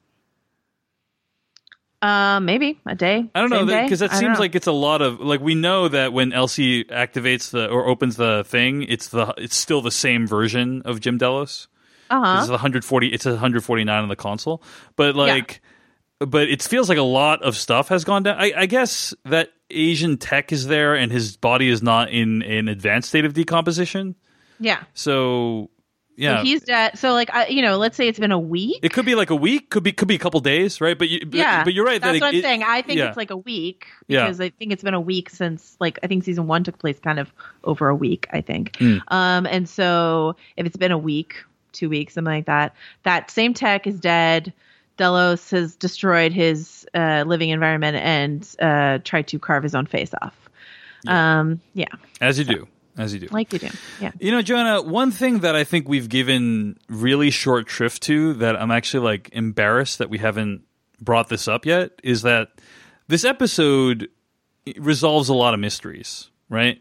Uh, maybe a day. I don't know because that don't seems like it's a lot of like we know that when Elsie activates the or opens the thing, it's the it's still the same version of Jim Delos. uh-huh. It's 140. It's 149 on the console, but like, but it feels like a lot of stuff has gone down. I, I guess that Asian tech is there, and his body is not in an advanced state of decomposition. yeah. So yeah, So he's dead. So like, I, you know, let's say it's been a week. it could be like a week, could be could be a couple days, right? But you, yeah, but, you're right. That's that what it- I'm saying. I think yeah. it's like a week Yeah. because I think it's been a week since like I think season one took place kind of over a week. I think. Hmm. Um, and so if it's been a week, two weeks, something like that, that same tech is dead. Delos has destroyed his uh, living environment and uh, tried to carve his own face off. Yeah. Um, yeah, as you do, as you do. like you do. Yeah. You know, Joanna, one thing that I think we've given really short shrift to that I'm actually like embarrassed that we haven't brought this up yet is that this episode resolves a lot of mysteries, right?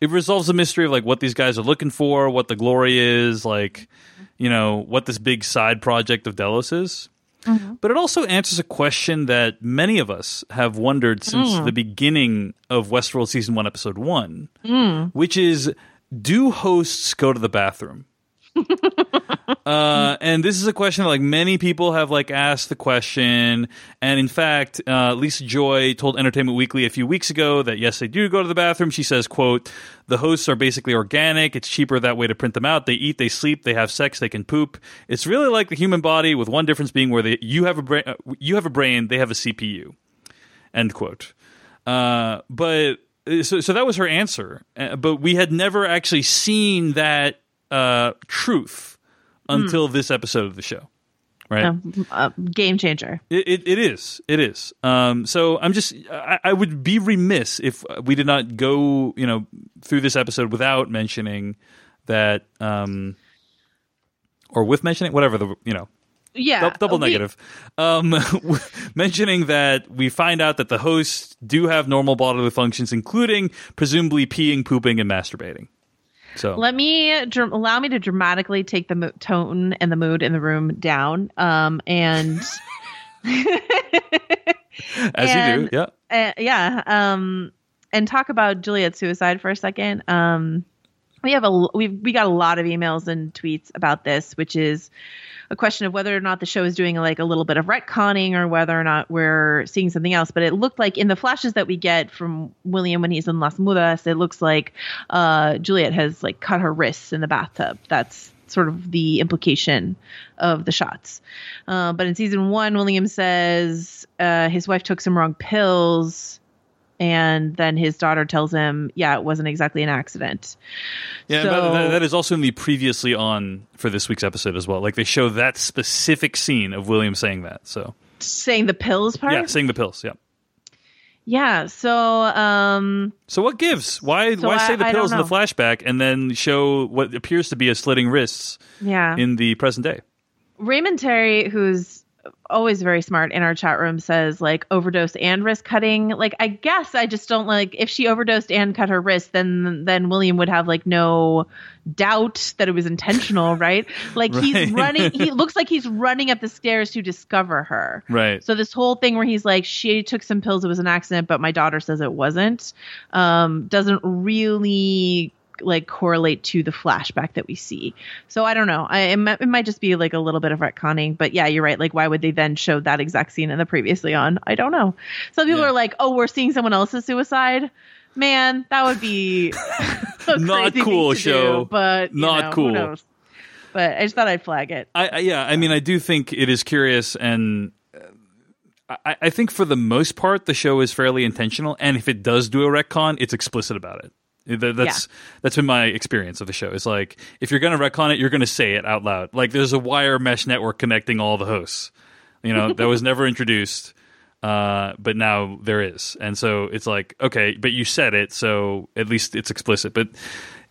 It resolves the mystery of like what these guys are looking for, what the glory is, like, you know, what this big side project of Delos is. Mm-hmm. But it also answers a question that many of us have wondered since mm. the beginning of Westworld season one, episode one, mm. which is do hosts go to the bathroom? uh, and this is a question that, like many people have like asked the question. And in fact, uh, Lisa Joy told Entertainment Weekly a few weeks ago that yes, they do go to the bathroom. She says, "quote The hosts are basically organic. It's cheaper that way to print them out. They eat, they sleep, they have sex, they can poop. It's really like the human body, with one difference being where they you have a brain, uh, you have a brain, they have a CPU." End quote. Uh, but so, so that was her answer. Uh, but we had never actually seen that uh, truth until this episode of the show, right? Um, uh, game changer. It, it, it is. It is. Um, so I'm just. I, I would be remiss if we did not go, you know, through this episode without mentioning that, um, or with mentioning whatever the you know Yeah, dou- double we- negative. Um, mentioning that we find out that the hosts do have normal bodily functions, including presumably peeing, pooping, and masturbating. So Let me dr- allow me to dramatically take the mo- tone and the mood in the room down. Um, and as you do, yeah. uh, yeah, um, and talk about Juliet's suicide for a second. Um, we have a we we got a lot of emails and tweets about this, which is a question of whether or not the show is doing like a little bit of retconning or whether or not we're seeing something else. But it looked like in the flashes that we get from William when he's in Las Mudas, it looks like uh, Juliet has like cut her wrists in the bathtub. That's sort of the implication of the shots. Uh, but in season one, William says uh, his wife took some wrong pills. And then his daughter tells him, "Yeah, it wasn't exactly an accident." Yeah, So- but that, that is also in the previously on for this week's episode as well. Like they show that specific scene of William saying that. So Saying the pills part. yeah, saying the pills. Yeah. Yeah. So, um, So what gives? Why So why I- say the pills in the flashback and then show what appears to be a slitting wrists yeah. in the present day? Raymond Terry, who's always very smart in our chat room, says like overdose and wrist cutting. Like, I guess I just don't like if she overdosed and cut her wrist, then then William would have like no doubt that it was intentional, right? Like Right. he's running. He looks like he's running up the stairs to discover her. Right. So this whole thing where he's like, she took some pills, it was an accident, but my daughter says it wasn't, um, doesn't really like correlate to the flashback that we see. So I don't know. I it might, it might just be like a little bit of retconning, but yeah, you're right. Like, why would they then show that exact scene in the previously on? I don't know. Some people Yeah. are like, oh, we're seeing someone else's suicide. Man, that would be Not cool, show. do, but Not know, cool. But I just thought I'd flag it. I, I yeah, I mean, I do think it is curious, and uh, I, I think for the most part, the show is fairly intentional. And if it does do a retcon, it's explicit about it. That- That's that's been my experience of the show. It's like if you're going to retcon it, you're going to say it out loud. Like there's a wire mesh network connecting all the hosts. You know that was never introduced, uh, but now there is, and so it's like okay, but you said it, so at least it's explicit. But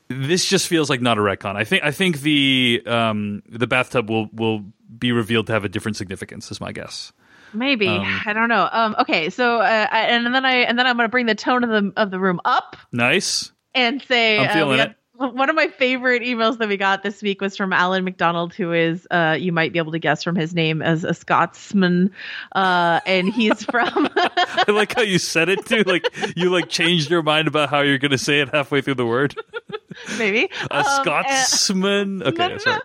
this just feels like not a retcon. I think I think the um, the bathtub will will be revealed to have a different significance. Is my guess. Maybe Um, I don't know. Um, okay, so uh, I, and then I and then I'm going to bring the tone of the of the room up Nice. And say I'm uh, feeling we got- one of my favorite emails that we got this week was from Alan McDonald, who is uh, you might be able to guess from his name as a Scotsman, uh, and he's from I like how you said it too. Like you like changed your mind about how you're going to say it halfway through the word. maybe A Um, Scotsman. No, Okay, no, sorry.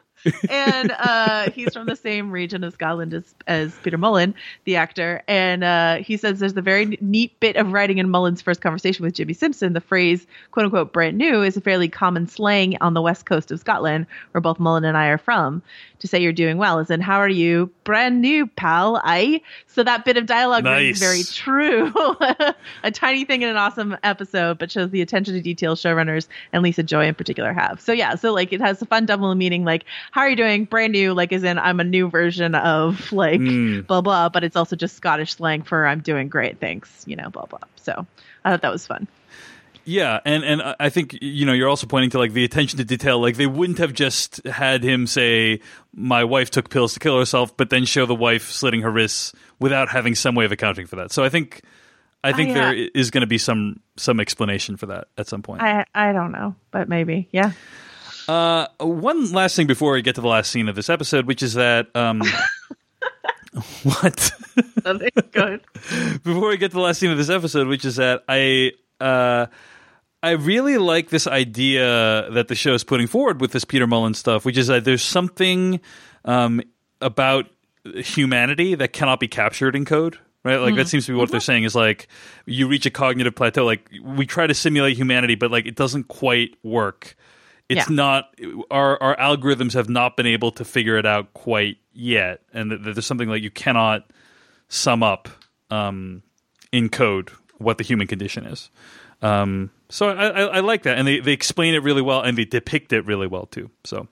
And uh, he's from the same region of Scotland as, as Peter Mullan, the actor. And uh, he says there's a very neat bit of writing in Mullan's first conversation with Jimmy Simpson. The phrase "quote unquote" brand new is a fairly common slang on the west coast of Scotland, where both Mullan and I are from. To say you're doing well is in "How are you, brand new pal?" I so that bit of dialogue Nice. rings very true. a tiny thing in an awesome episode, but shows the attention to detail showrunners and Lisa Joy in particular have. So yeah, so like it has a fun double meaning. Like, how are you doing? Brand new, like as in I'm a new version of like Mm. blah blah. But it's also just Scottish slang for I'm doing great, thanks. You know, blah blah. So I thought that was fun. Yeah, and and I- I think you know you're also pointing to like the attention to detail. Like they wouldn't have just had him say, "My wife took pills to kill herself," but then show the wife slitting her wrists without having some way of accounting for that. So I think I think there is going to be some some explanation for that at some point. I I don't know, but maybe. Yeah. Uh, one last thing before we get to the last scene of this episode, which is that um, what Nothing good. before we get to the last scene of this episode, which is that I uh, I really like this idea that the show is putting forward with this Peter Mullan stuff, which is that there's something um, about humanity that cannot be captured in code. Right, like that seems to be what they're saying. Is like you reach a cognitive plateau. Like we try to simulate humanity, but like it doesn't quite work. It's Yeah. not our our algorithms have not been able to figure it out quite yet, and that that there's something like you cannot sum up um, in code what the human condition is. Um, so I, I, I like that, and they, they explain it really well, and they depict it really well too. So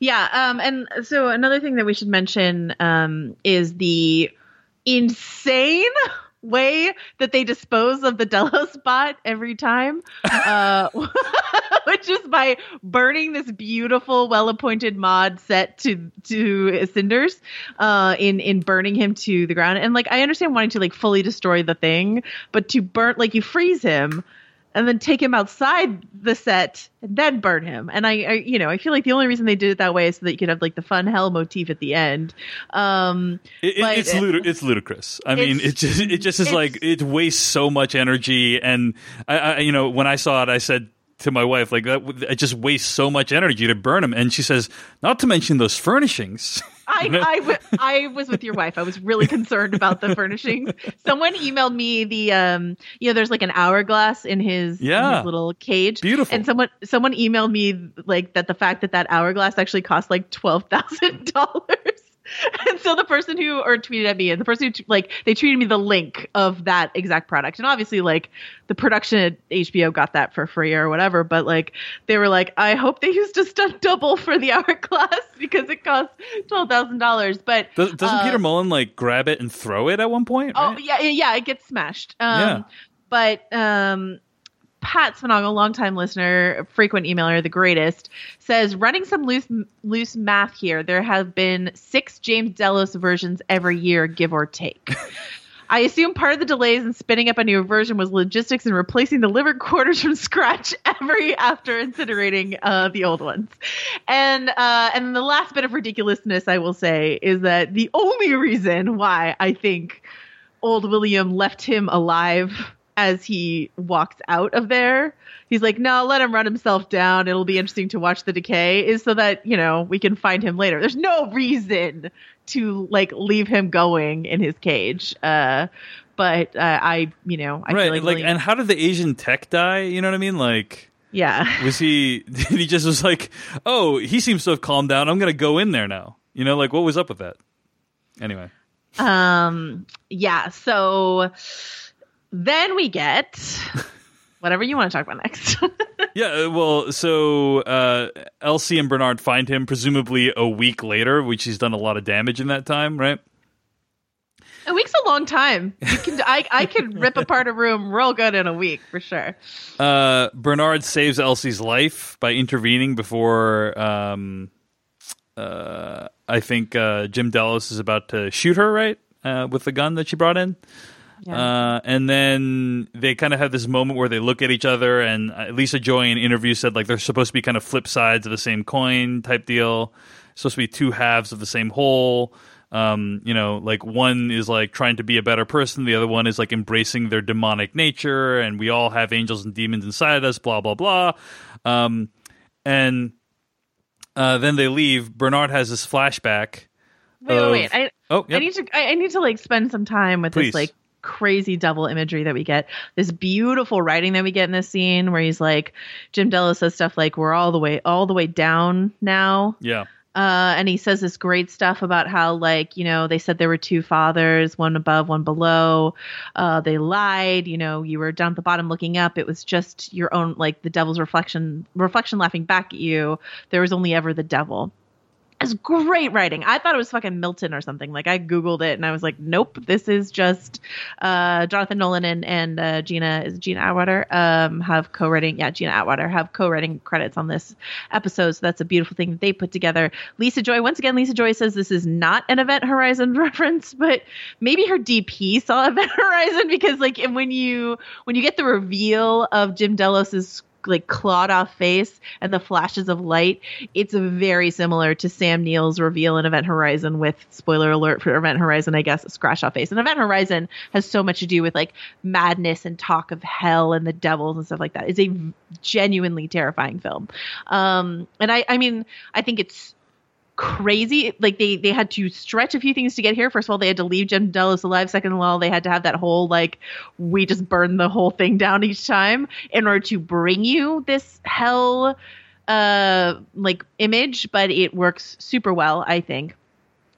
Yeah, um, and so another thing that we should mention um, is the insane way that they dispose of the Delos spot every time, uh, which is by burning this beautiful, well-appointed mod set to to cinders, uh, in in burning him to the ground. And like, I understand wanting to like fully destroy the thing, but to burn like you freeze him and then take him outside the set and then burn him. And I, I, you know, I feel like the only reason they did it that way is so that you could have like the fun hell motif at the end. Um, it, But- it's ludic- it's ludicrous. I mean, it just it just is like it wastes so much energy, and I, I you know when I saw it, I said. To my wife, like that, it just wastes so much energy to burn him. And she says, not to mention those furnishings. I, I, w- I was with your wife. I was really concerned about the furnishings. Someone emailed me the, um, you know, there's like an hourglass in his, in Yeah. his little cage. Beautiful. And someone, someone emailed me like that the fact that that hourglass actually cost like twelve thousand dollars. And so the person who or tweeted at me and the person who like they tweeted me the link of that exact product and obviously like the production at HBO got that for free or whatever but like they were like I hope they used a stunt double for the hourglass because it costs twelve thousand dollars but Does, doesn't uh, Peter Mullan like grab it and throw it at one point? Oh right? yeah, yeah, yeah, it gets smashed. Um, Yeah. But um, Pat Spinagle, longtime listener, frequent emailer, the greatest, says running some loose loose math here. There have been six James Delos versions every year, give or take. I assume part of the delays in spinning up a new version was logistics and replacing the liver quarters from scratch every after incinerating uh, the old ones. And uh, and the last bit of ridiculousness I will say is that the only reason why I think old William left him alive as he walks out of there. He's like, no, let him run himself down. It'll be interesting to watch the decay, is so that, you know, we can find him later. There's no reason to like leave him going in his cage. Uh, but uh, I, you know, I right. feel Like, like, and how did the Asian tech die? You know what I mean? Like, yeah. was he? Did he just was like, oh, he seems to have calmed down. I'm gonna go in there now. You know, like what was up with that? Anyway, Um, yeah. So then we get whatever you want to talk about next. yeah. uh, Well, so uh, Elsie and Bernard find him presumably a week later, which he's done a lot of damage in that time, right? a week's a long time. You can, I, I could rip apart a room real good in a week for sure. Uh, Bernard saves Elsie's life by intervening before um, uh, I think uh, Jim Delos is about to shoot her, right? Uh, with the gun that she brought in. Uh, and then they kind of have this moment where they look at each other, and uh, Lisa Joy in an interview said like they're supposed to be kind of flip sides of the same coin type deal. supposed to be two halves of the same whole. Um, you know, like one is like trying to be a better person, the other one is like embracing their demonic nature, and we all have angels and demons inside us, blah blah blah. Um, and uh, then they leave. Bernard has this flashback. Wait, of- wait, wait. I, oh, I need to, I, I need to like spend some time with Please. this like crazy double imagery that we get. This beautiful writing that we get in this scene where he's like, Jim Delos says stuff like, "We're all the way, all the way down now." yeah. Uh, and he says this great stuff about how, like, you know, they said there were two fathers, one above, one below. Uh, they lied. You know, you were down at the bottom looking up. It was just your own, like, the devil's reflection, reflection laughing back at you. There was only ever the devil. It's great writing. I thought it was fucking Milton or something. Like I googled it and I was like, nope, this is just uh, Jonathan Nolan and and uh, Gina is Gina Atwater um, have co-writing. Yeah, Gina Atwater have co-writing credits on this episode. So that's a beautiful thing that they put together. Lisa Joy once again. Lisa Joy says this is not an Event Horizon reference, but maybe her DP saw Event Horizon because like when you when you get the reveal of Jim Delos's like clawed off face and the flashes of light, it's very similar to Sam Neill's reveal in Event Horizon with spoiler alert for Event Horizon, I guess, scratch off face. And Event Horizon has so much to do with like madness and talk of hell and the devils and stuff like that. It's a genuinely terrifying film. Um, and I, I mean, I think it's crazy. Like they they had to stretch a few things to get here. First of all, they had to leave Jim Delos alive. Second of all, they had to have that whole like we just burn the whole thing down each time in order to bring you this hell uh like image, but it works super well, I think.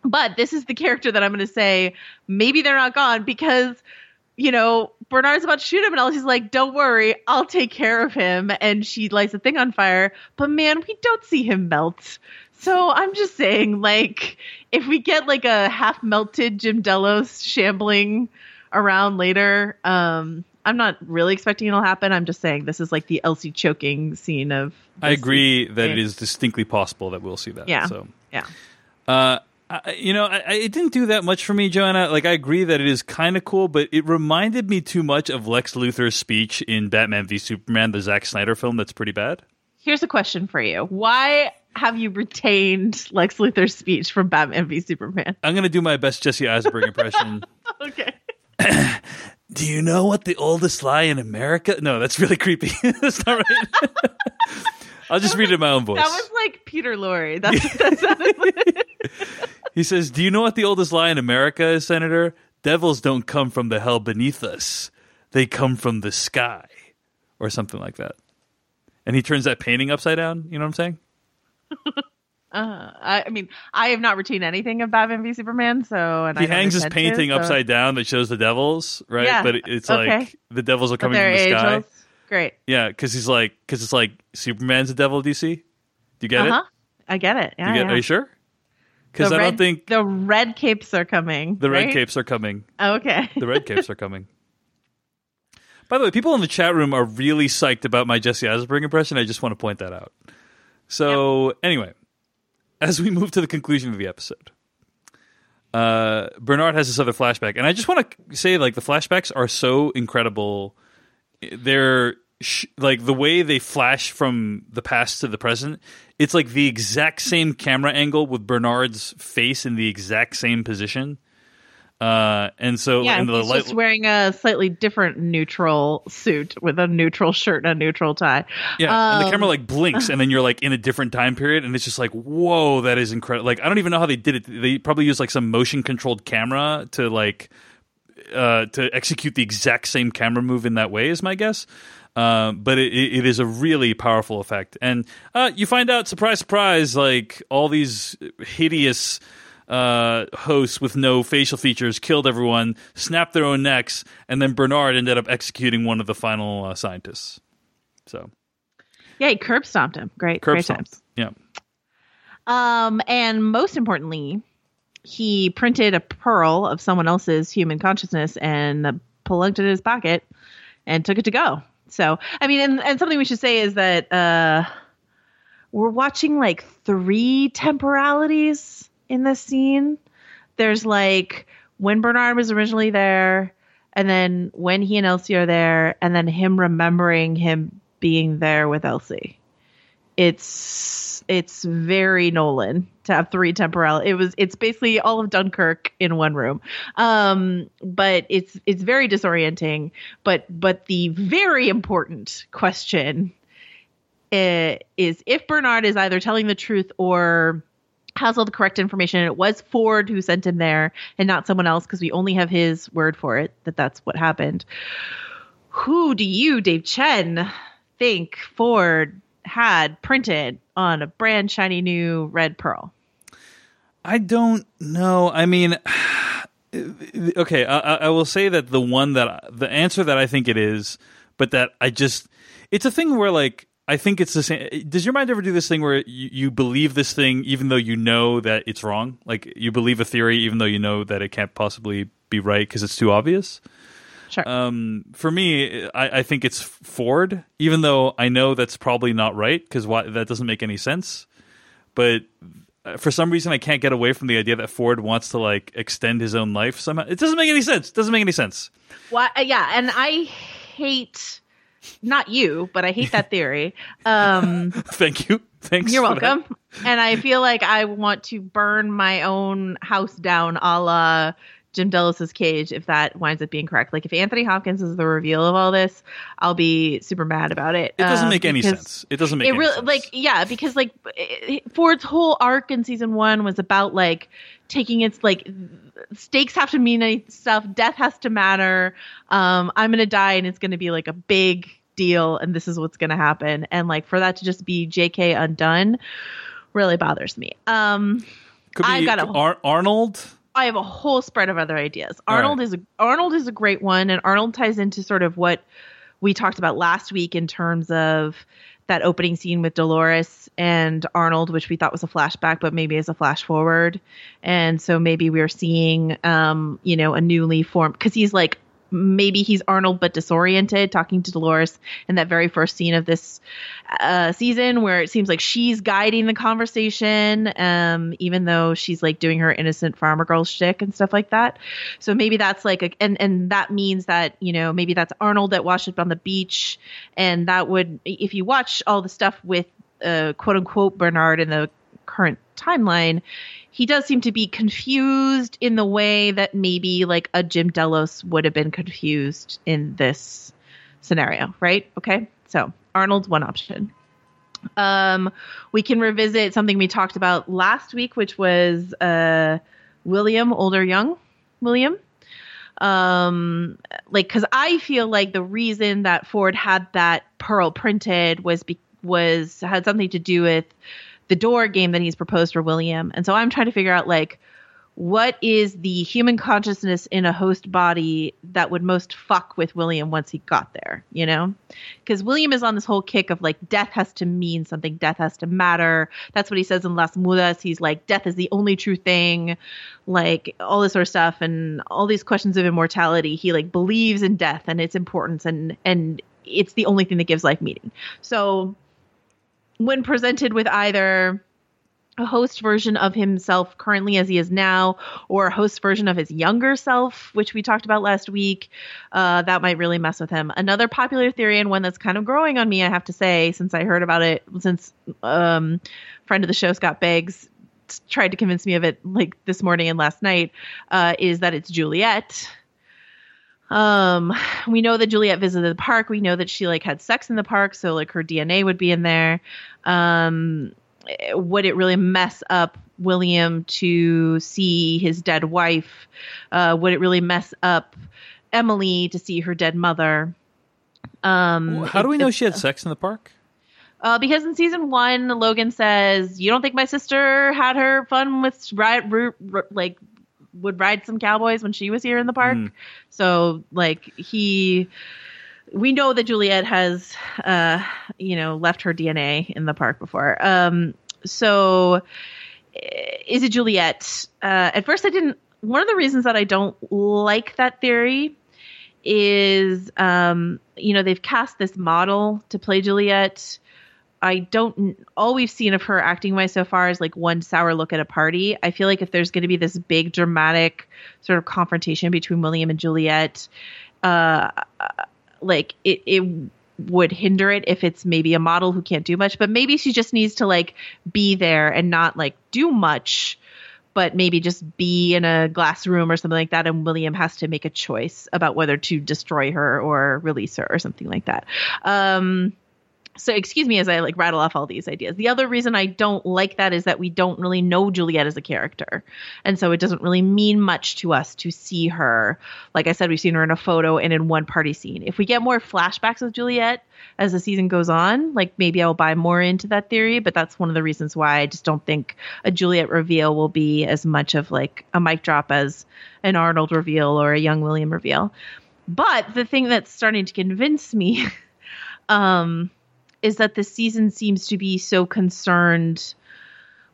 But this is the character that I'm going to say maybe they're not gone because you know, Bernard's about to shoot him, and Elsie's like, "Don't worry, I'll take care of him." And she lights the thing on fire. But man, we don't see him melt. So I'm just saying, like, if we get like a half melted Jim Delos shambling around later, um, I'm not really expecting it'll happen. I'm just saying this is like the Elsie choking scene of. I agree that it is distinctly possible that we'll see that. Yeah. So, Yeah. uh, I, you know, I, I, it didn't do that much for me, Joanna. Like, I agree that it is kind of cool, but it reminded me too much of Lex Luthor's speech in Batman v Superman, the Zack Snyder film. That's pretty bad. Here's a question for you: Why have you retained Lex Luthor's speech from Batman v Superman? I'm going to do my best Jesse Eisenberg impression. Okay. do you know what the oldest lie in America? No, that's really creepy. that's not right. I'll just read it in my own voice. That was like Peter Lorre. That's what that sounded like. He says, Do you know what the oldest lie in America is, Senator? Devils don't come from the hell beneath us, they come from the sky, or something like that. And he turns that painting upside down. You know what I'm saying? Uh, I, I mean, I have not retained anything of Batman v Superman, so and He I hangs his intend to, painting so- upside down that shows the devils, right? Yeah, But it's okay. like the devils are coming from the sky. angels. Great. Yeah, because he's like, because it's like Superman's a devil. Do you see? Do you get Uh huh. it? I get it. Yeah. You get, yeah. Are you sure? Because I red- don't think the red capes are coming. the red right? capes are coming. Okay. The red capes are coming. By the way, people in the chat room are really psyched about my Jesse Eisenberg impression. I just want to point that out. So, anyway, as we move to the conclusion of the episode, uh, Bernard has this other flashback, and I just want to say, like, the flashbacks are so incredible. They're sh- like the way they flash from the past to the present. It's like the exact same camera angle with Bernard's face in the exact same position. Uh, and so, yeah, and the he's light, just wearing a slightly different neutral suit with a neutral shirt and a neutral tie. Yeah, and the Um, camera like blinks, and then you're like in a different time period, and it's just like, whoa, that is incredible. Like, I don't even know how they did it. They probably used like some motion controlled camera to like uh, to execute the exact same camera move in that way. Is my guess. Um, but it, it is a really powerful effect, and uh, you find out, surprise, surprise, like all these hideous uh, hosts with no facial features killed everyone, snapped their own necks, and then Bernard ended up executing one of the final uh, scientists. So Yeah, he curb stomped him. Great, curb great stomped. times. Yeah. Um, and most importantly, he printed a pearl of someone else's human consciousness and plugged it in his pocket and took it to go. So, I mean, and, and something we should say is that uh, we're watching like three temporalities in this scene. There's like when Bernard was originally there, and then when he and Elsie are there, and then him remembering him being there with Elsie. It's it's very Nolan to have three temporal. It was it's basically all of Dunkirk in one room. Um, but it's it's very disorienting. But but the very important question uh, is if Bernard is either telling the truth or has all the correct information. It was Ford who sent him there and not someone else because we only have his word for it that that's what happened. Who do you, Dave Chen, think Ford had printed on a brand shiny new red pearl? I don't know. I mean, okay, I, I I will say that the one that the answer that I think it is, but that I just it's a thing where like I think it's the same. Does your mind ever do this thing where you, you believe this thing even though you know that it's wrong? Like you believe a theory even though you know that it can't possibly be right because it's too obvious? Sure. Um, for me, I, I think it's Ford, even though I know that's probably not right because that doesn't make any sense. But uh, for some reason, I can't get away from the idea that Ford wants to like extend his own life somehow. It doesn't make any sense. It doesn't make any sense. Well, uh, yeah, and I hate not you, but I hate that theory. Um, Thank you. Thanks. You're welcome. and I feel like I want to burn my own house down, a la Jim Delos's cage if that winds up being correct. Like if Anthony Hopkins is the reveal of all this, I'll be super mad about it. It doesn't um, make any sense. It doesn't make it really sense. like yeah because like Ford's whole arc in season one was about like taking its like stakes have to mean stuff, death has to matter. Um, I'm gonna die and it's gonna be like a big deal and this is what's gonna happen and like for that to just be J.K. undone really bothers me. Um, I got a Ar- Arnold I have a whole spread of other ideas. Arnold right. is a, Arnold is a great one, and Arnold ties into sort of what we talked about last week in terms of that opening scene with Dolores and Arnold, which we thought was a flashback, but maybe is a flash forward. And so maybe we're seeing, um, you know, a newly formed because he's like maybe he's Arnold but disoriented, talking to Dolores in that very first scene of this uh, season, where it seems like she's guiding the conversation, um, even though she's like doing her innocent farmer girl shtick and stuff like that. So maybe that's like a, and and that means that you know maybe that's Arnold that washed up on the beach, and that would if you watch all the stuff with uh, quote unquote Bernard in the current timeline he does seem to be confused in the way that maybe like a Jim Delos would have been confused in this scenario, right? Okay. So Arnold's one option. Um, we can revisit something we talked about last week, which was uh, William, older young William. Um, like, because I feel like the reason that Ford had that pearl printed was be- was had something to do with the door game that he's proposed for William. And so I'm trying to figure out like what is the human consciousness in a host body that would most fuck with William once he got there, you know? Because William is on this whole kick of like death has to mean something, death has to matter. That's what he says in Las Mudas. He's like, death is the only true thing, like all this sort of stuff and all these questions of immortality. He like believes in death and its importance and and it's the only thing that gives life meaning. So when presented with either a host version of himself currently as he is now, or a host version of his younger self, which we talked about last week, uh, that might really mess with him. Another popular theory and one that's kind of growing on me, I have to say, since I heard about it, since um, friend of the show Scott Beggs tried to convince me of it like this morning and last night, uh, is that it's Juliet um, we know that Juliet visited the park. We know that she like had sex in the park, so like her DNA would be in there. Um, would it really mess up William to see his dead wife? Uh, would it really mess up Emily to see her dead mother? Um, How do we know she had sex in the park? Uh, because in season one, Logan says, "You don't think my sister had her fun with ride, r- r- like would ride some cowboys when she was here in the park. Mm. So like he we know that Juliet has uh you know left her DNA in the park before. Um so eh, is it Juliet? Uh at first I didn't one of the reasons that I don't like that theory is um you know they've cast this model to play Juliet I don't all we've seen of her acting wise so far is like one sour look at a party. I feel like if there's going to be this big dramatic sort of confrontation between William and Juliet, uh, like it it would hinder it if it's maybe a model who can't do much, but maybe she just needs to like be there and not like do much, but maybe just be in a glass room or something like that. And William has to make a choice about whether to destroy her or release her or something like that. Um, so excuse me as I like rattle off all these ideas. The other reason I don't like that is that we don't really know Juliet as a character. And so it doesn't really mean much to us to see her. Like I said, we've seen her in a photo and in one party scene. If we get more flashbacks of Juliet as the season goes on, like maybe I'll buy more into that theory, but that's one of the reasons why I just don't think a Juliet reveal will be as much of like a mic drop as an Arnold reveal or a young William reveal. But the thing that's starting to convince me um is that the season seems to be so concerned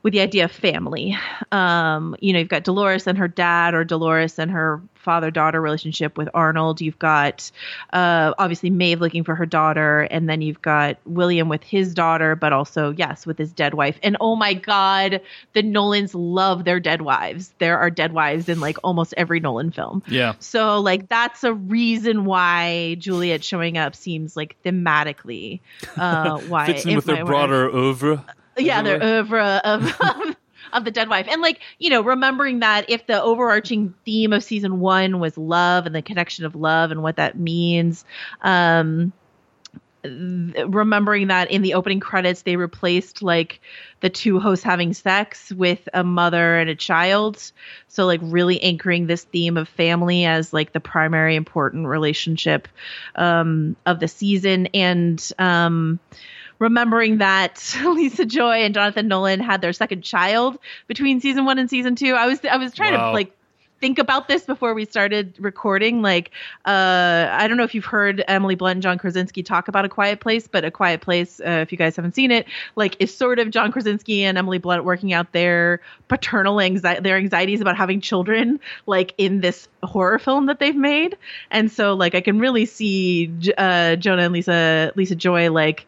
with the idea of family. Um, you know, you've got Dolores and her dad, or Dolores and her father daughter relationship with Arnold. You've got uh, obviously Maeve looking for her daughter, and then you've got William with his daughter, but also, yes, with his dead wife. And oh my God, the Nolans love their dead wives. There are dead wives in like almost every Nolan film. Yeah. So, like, that's a reason why Juliet showing up seems like thematically uh, why Fits in with their broader oeuvre. Yeah, their oeuvre of, of of the dead wife, and like you know, remembering that if the overarching theme of season one was love and the connection of love and what that means, um, th- remembering that in the opening credits they replaced like the two hosts having sex with a mother and a child. So like really anchoring this theme of family as like the primary important relationship um of the season. And um remembering that Lisa Joy and Jonathan Nolan had their second child between season 1 and season 2 I was I was trying Wow. to like think about this before we started recording. Like uh I don't know if you've heard Emily Blunt and John Krasinski talk about a quiet place but a quiet place uh, if you guys haven't seen it like is sort of John Krasinski and Emily Blunt working out their paternal anxiety their anxieties about having children like in this horror film that they've made. And so like I can really see uh Jonah and Lisa Lisa Joy like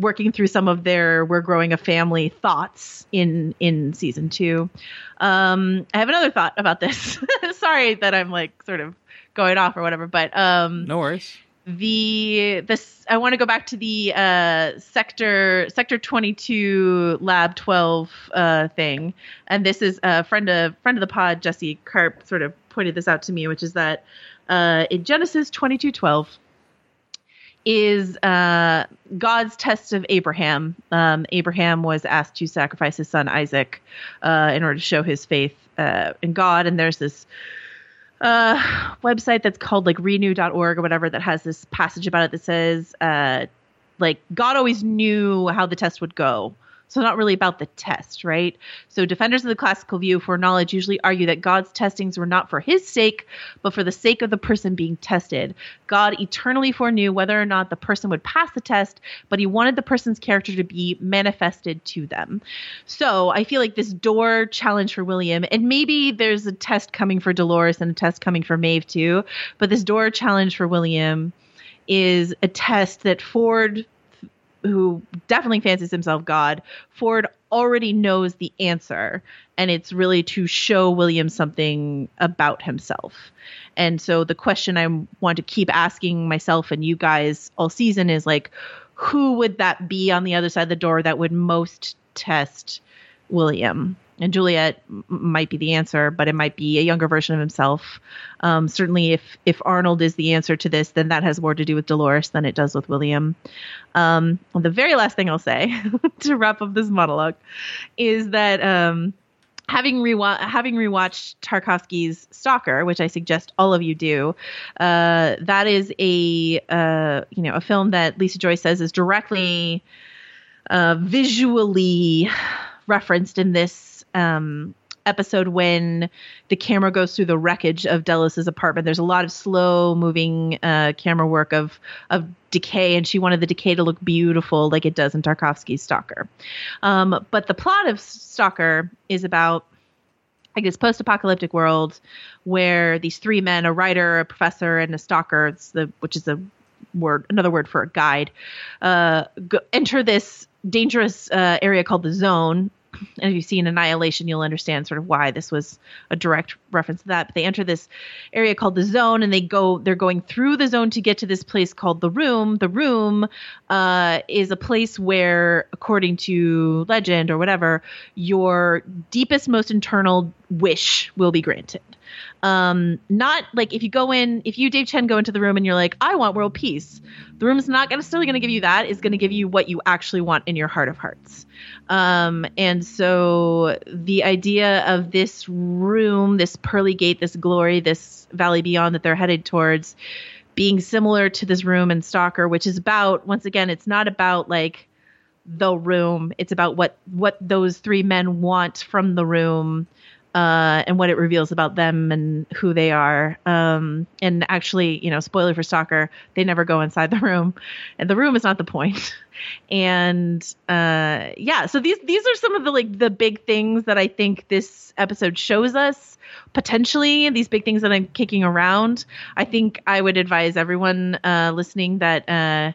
working through some of their we're growing a family thoughts in in season two. Um i have another thought about this. Sorry that i'm like sort of going off or whatever but um No worries. the this i want to go back to the uh sector sector 22 lab 12 uh thing. And this is a friend of friend of the pod jesse carp sort of pointed this out to me which is that uh in genesis 22 12 is uh, God's test of Abraham. Um, Abraham was asked to sacrifice his son Isaac uh, in order to show his faith uh, in God. And there's this uh, website that's called like renew.org or whatever that has this passage about it that says, uh, like, God always knew how the test would go. So, not really about the test, right? So, defenders of the classical view for knowledge usually argue that God's testings were not for his sake, but for the sake of the person being tested. God eternally foreknew whether or not the person would pass the test, but he wanted the person's character to be manifested to them. So, I feel like this door challenge for William, and maybe there's a test coming for Dolores and a test coming for Maeve too, but this door challenge for William is a test that Ford who definitely fancies himself God, Ford already knows the answer. And it's really to show William something about himself. And so the question I want to keep asking myself and you guys all season is like, who would that be on the other side of the door that would most test William? And Juliet might be the answer, but it might be a younger version of himself. Um, certainly, if if Arnold is the answer to this, then that has more to do with Dolores than it does with William. Um, the very last thing I'll say to wrap up this monologue is that um, having rewa- having rewatched Tarkovsky's Stalker, which I suggest all of you do, uh, that is a uh, you know a film that Lisa Joy says is directly uh, visually referenced in this um, episode when the camera goes through the wreckage of Delos's apartment. There's a lot of slow moving uh, camera work of of decay, and she wanted the decay to look beautiful, like it does in Tarkovsky's Stalker. Um, but the plot of Stalker is about like this post-apocalyptic world where these three men, a writer, a professor, and a stalker, the which is a word, another word for a guide, uh, go, enter this dangerous uh, area called the Zone. And if you've seen Annihilation, you'll understand sort of why this was a direct reference to that. But they enter this area called the Zone, and they go. They're going through the Zone to get to this place called the Room. The Room uh, is a place where, according to legend or whatever, your deepest, most internal wish will be granted. Um, not like if you go in, if you Dave Chen go into the room and you're like, I want world peace. The room's not gonna necessarily going to give you that. It's going to give you what you actually want in your heart of hearts. Um, and so the idea of this room, this pearly gate, this glory, this valley beyond that they're headed towards, being similar to this room in Stalker, which is about once again, it's not about like the room. It's about what what those three men want from the room uh, and what it reveals about them and who they are. Um, and actually, you know, spoiler for Stalker, they never go inside the room, and the room is not the point. and uh, yeah, so these these are some of the like the big things that I think this episode shows us potentially these big things that I'm kicking around. I think I would advise everyone uh, listening that uh,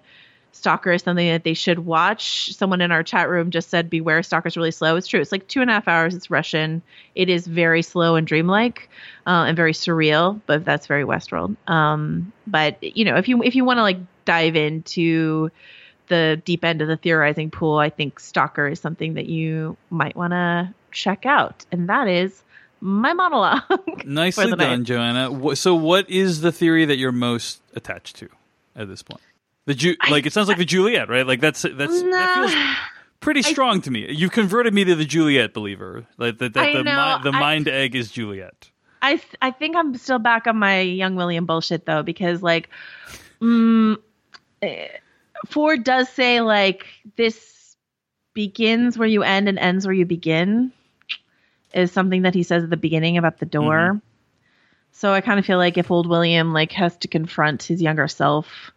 Stalker is something that they should watch. Someone in our chat room just said, "Beware, Stalker's really slow." It's true. It's like two and a half hours. It's Russian. It is very slow and dreamlike, uh, and very surreal. But that's very Westworld. Um, but you know, if you if you want to like dive into the deep end of the theorizing pool, I think Stalker is something that you might want to check out, and that is my monologue. Nicely done, Joanna. So, what is the theory that you're most attached to at this point? The Ju- I, like it sounds like the Juliet, right? Like that's that's no, that feels pretty strong I, to me. You've converted me to the Juliet believer. Like that, that the, know, the mind egg is Juliet. I I think I'm still back on my young William bullshit though because like, mm, Ford does say like this begins where you end and ends where you begin is something that he says at the beginning about the door. Mm-hmm. So I kind of feel like if old William like has to confront his younger self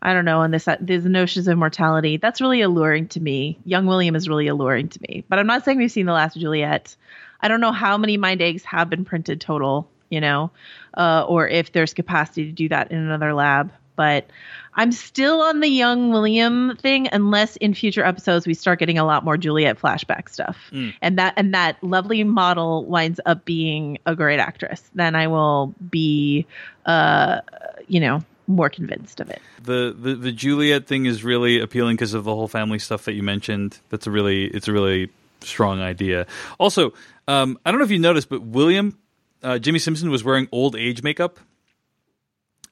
I don't know, and this these notions of mortality that's really alluring to me. Young William is really alluring to me, but I'm not saying we've seen the last Juliet. I don't know how many mind eggs have been printed total, you know, uh, or if there's capacity to do that in another lab. But I'm still on the young William thing, unless in future episodes we start getting a lot more Juliet flashback stuff, mm. and that and that lovely model winds up being a great actress. Then I will be, uh, you know, more convinced of it. The the, the Juliet thing is really appealing because of the whole family stuff that you mentioned. That's a really it's a really strong idea. Also, um, I don't know if you noticed, but William uh, Jimmy Simpson was wearing old age makeup.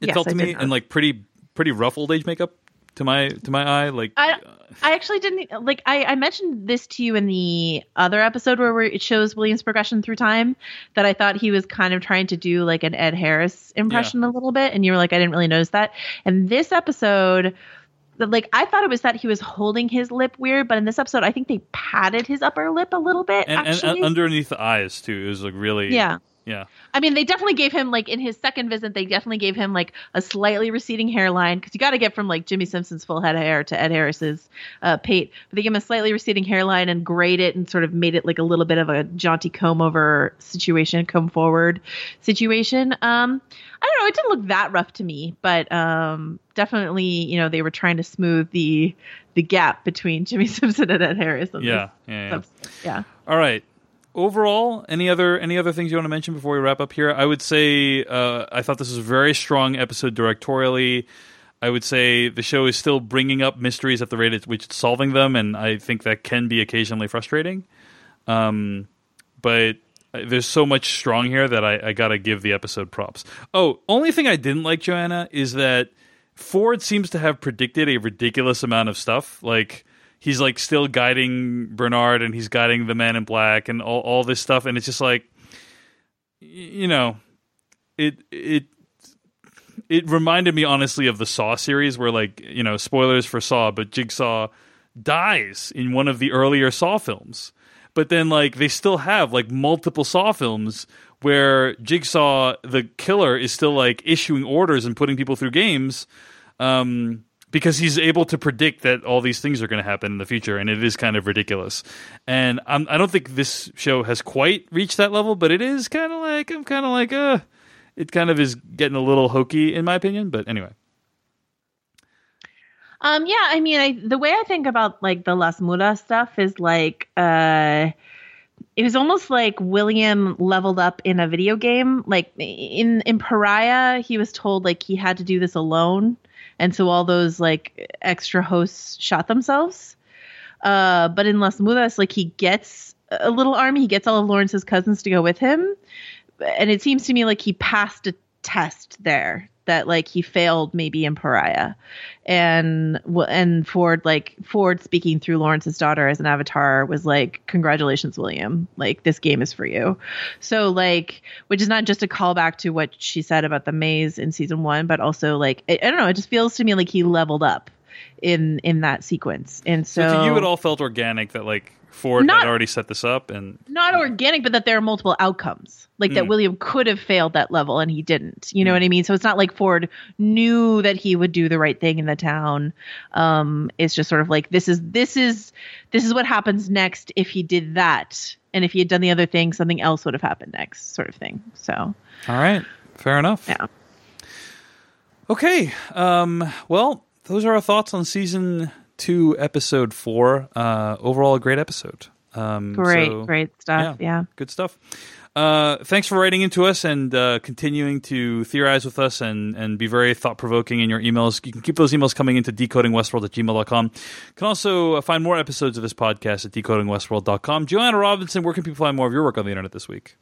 It yes, felt to me and like pretty pretty rough old age makeup to my to my eye. Like I, I actually didn't like. I, I mentioned this to you in the other episode where it shows William's progression through time. That I thought he was kind of trying to do like an Ed Harris impression yeah. a little bit, and you were like, I didn't really notice that. And this episode, like I thought it was that he was holding his lip weird, but in this episode, I think they padded his upper lip a little bit. And, and underneath the eyes too, it was like really yeah. Yeah. I mean, they definitely gave him like in his second visit, they definitely gave him like a slightly receding hairline because you got to get from like Jimmy Simpson's full head of hair to Ed Harris's uh, pate. But they gave him a slightly receding hairline and grayed it and sort of made it like a little bit of a jaunty comb over situation, comb forward situation. Um, I don't know, it didn't look that rough to me, but um, definitely, you know, they were trying to smooth the the gap between Jimmy Simpson and Ed Harris. Yeah, yeah, yeah. yeah. All right overall, any other any other things you want to mention before we wrap up here? I would say uh, I thought this was a very strong episode directorially. I would say the show is still bringing up mysteries at the rate at which it's solving them, and I think that can be occasionally frustrating. Um, but there's so much strong here that I, I got to give the episode props. Oh, only thing I didn't like, Joanna, is that Ford seems to have predicted a ridiculous amount of stuff. Like he's like still guiding Bernard and he's guiding the man in black and all, all this stuff. And it's just like you know it it it reminded me honestly of the Saw series where like you know spoilers for Saw but Jigsaw dies in one of the earlier Saw films. But then like they still have like multiple Saw films where Jigsaw the killer is still like issuing orders and putting people through games. Um because he's able to predict that all these things are going to happen in the future, and it is kind of ridiculous. And I'm, I do not think this show has quite reached that level, but it is kind of like I'm kind of like, uh, it kind of is getting a little hokey in my opinion. But anyway. Um. Yeah. I mean, I, the way I think about like the Las Mudas stuff is like, uh, it was almost like William leveled up in a video game. Like in in Pariah, he was told like he had to do this alone and so all those like extra hosts shot themselves. Uh, but in Las Mudas, like he gets a little army, he gets all of Lawrence's cousins to go with him, and it seems to me like he passed a test there that like he failed maybe in Pariah, and and Ford like Ford speaking through Lawrence's daughter as an avatar was like, "Congratulations, William! Like this game is for you." So like, which is not just a callback to what she said about the maze in season one, but also like I, I don't know, it just feels to me like he leveled up in in that sequence, and so, so to you, it all felt organic that like Ford Not- had already set this up, and not organic, but that there are multiple outcomes. Like that Mm. William could have failed that level and he didn't. You know what I mean? So it's not like Ford knew that he would do the right thing in the town. Um, it's just sort of like this is this is this is what happens next if he did that. And if he had done the other thing, something else would have happened next, sort of thing. So all right, fair enough. yeah. Okay. Um, well, those are our thoughts on season two, episode four. Uh, overall, a great episode. Um, Great, so- great stuff. Yeah. Good stuff. Uh, thanks for writing into us and uh, continuing to theorize with us and, and be very thought provoking in your emails. You can keep those emails coming into decodingwestworld at gmail.com. You can also uh, find more episodes of this podcast at decodingwestworld.com. Joanna Robinson, where can people find more of your work on the internet this week?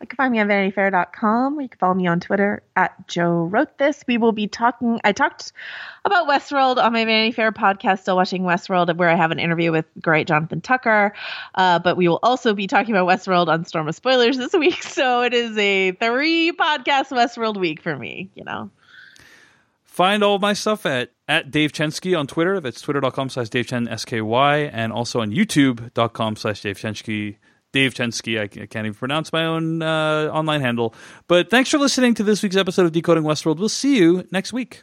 You can find me on vanityfair.com. You can follow me on Twitter at Joe Wrote This. We will be talking. I talked about Westworld on my Vanity Fair podcast, Still Watching Westworld, where I have an interview with great Jonathan Tucker. Uh, but we will also be talking about Westworld on Storm of Spoilers this week. So it is a three podcast Westworld week for me, you know. Find all my stuff at, at Dave Chensky on Twitter. That's twitter.com slash Dave Chen S-K-Y and also on youtube.com slash Dave Chensky. Dave Tensky. I, can't even pronounce my own uh, online handle. But thanks for listening to this week's episode of Decoding Westworld. We'll see you next week.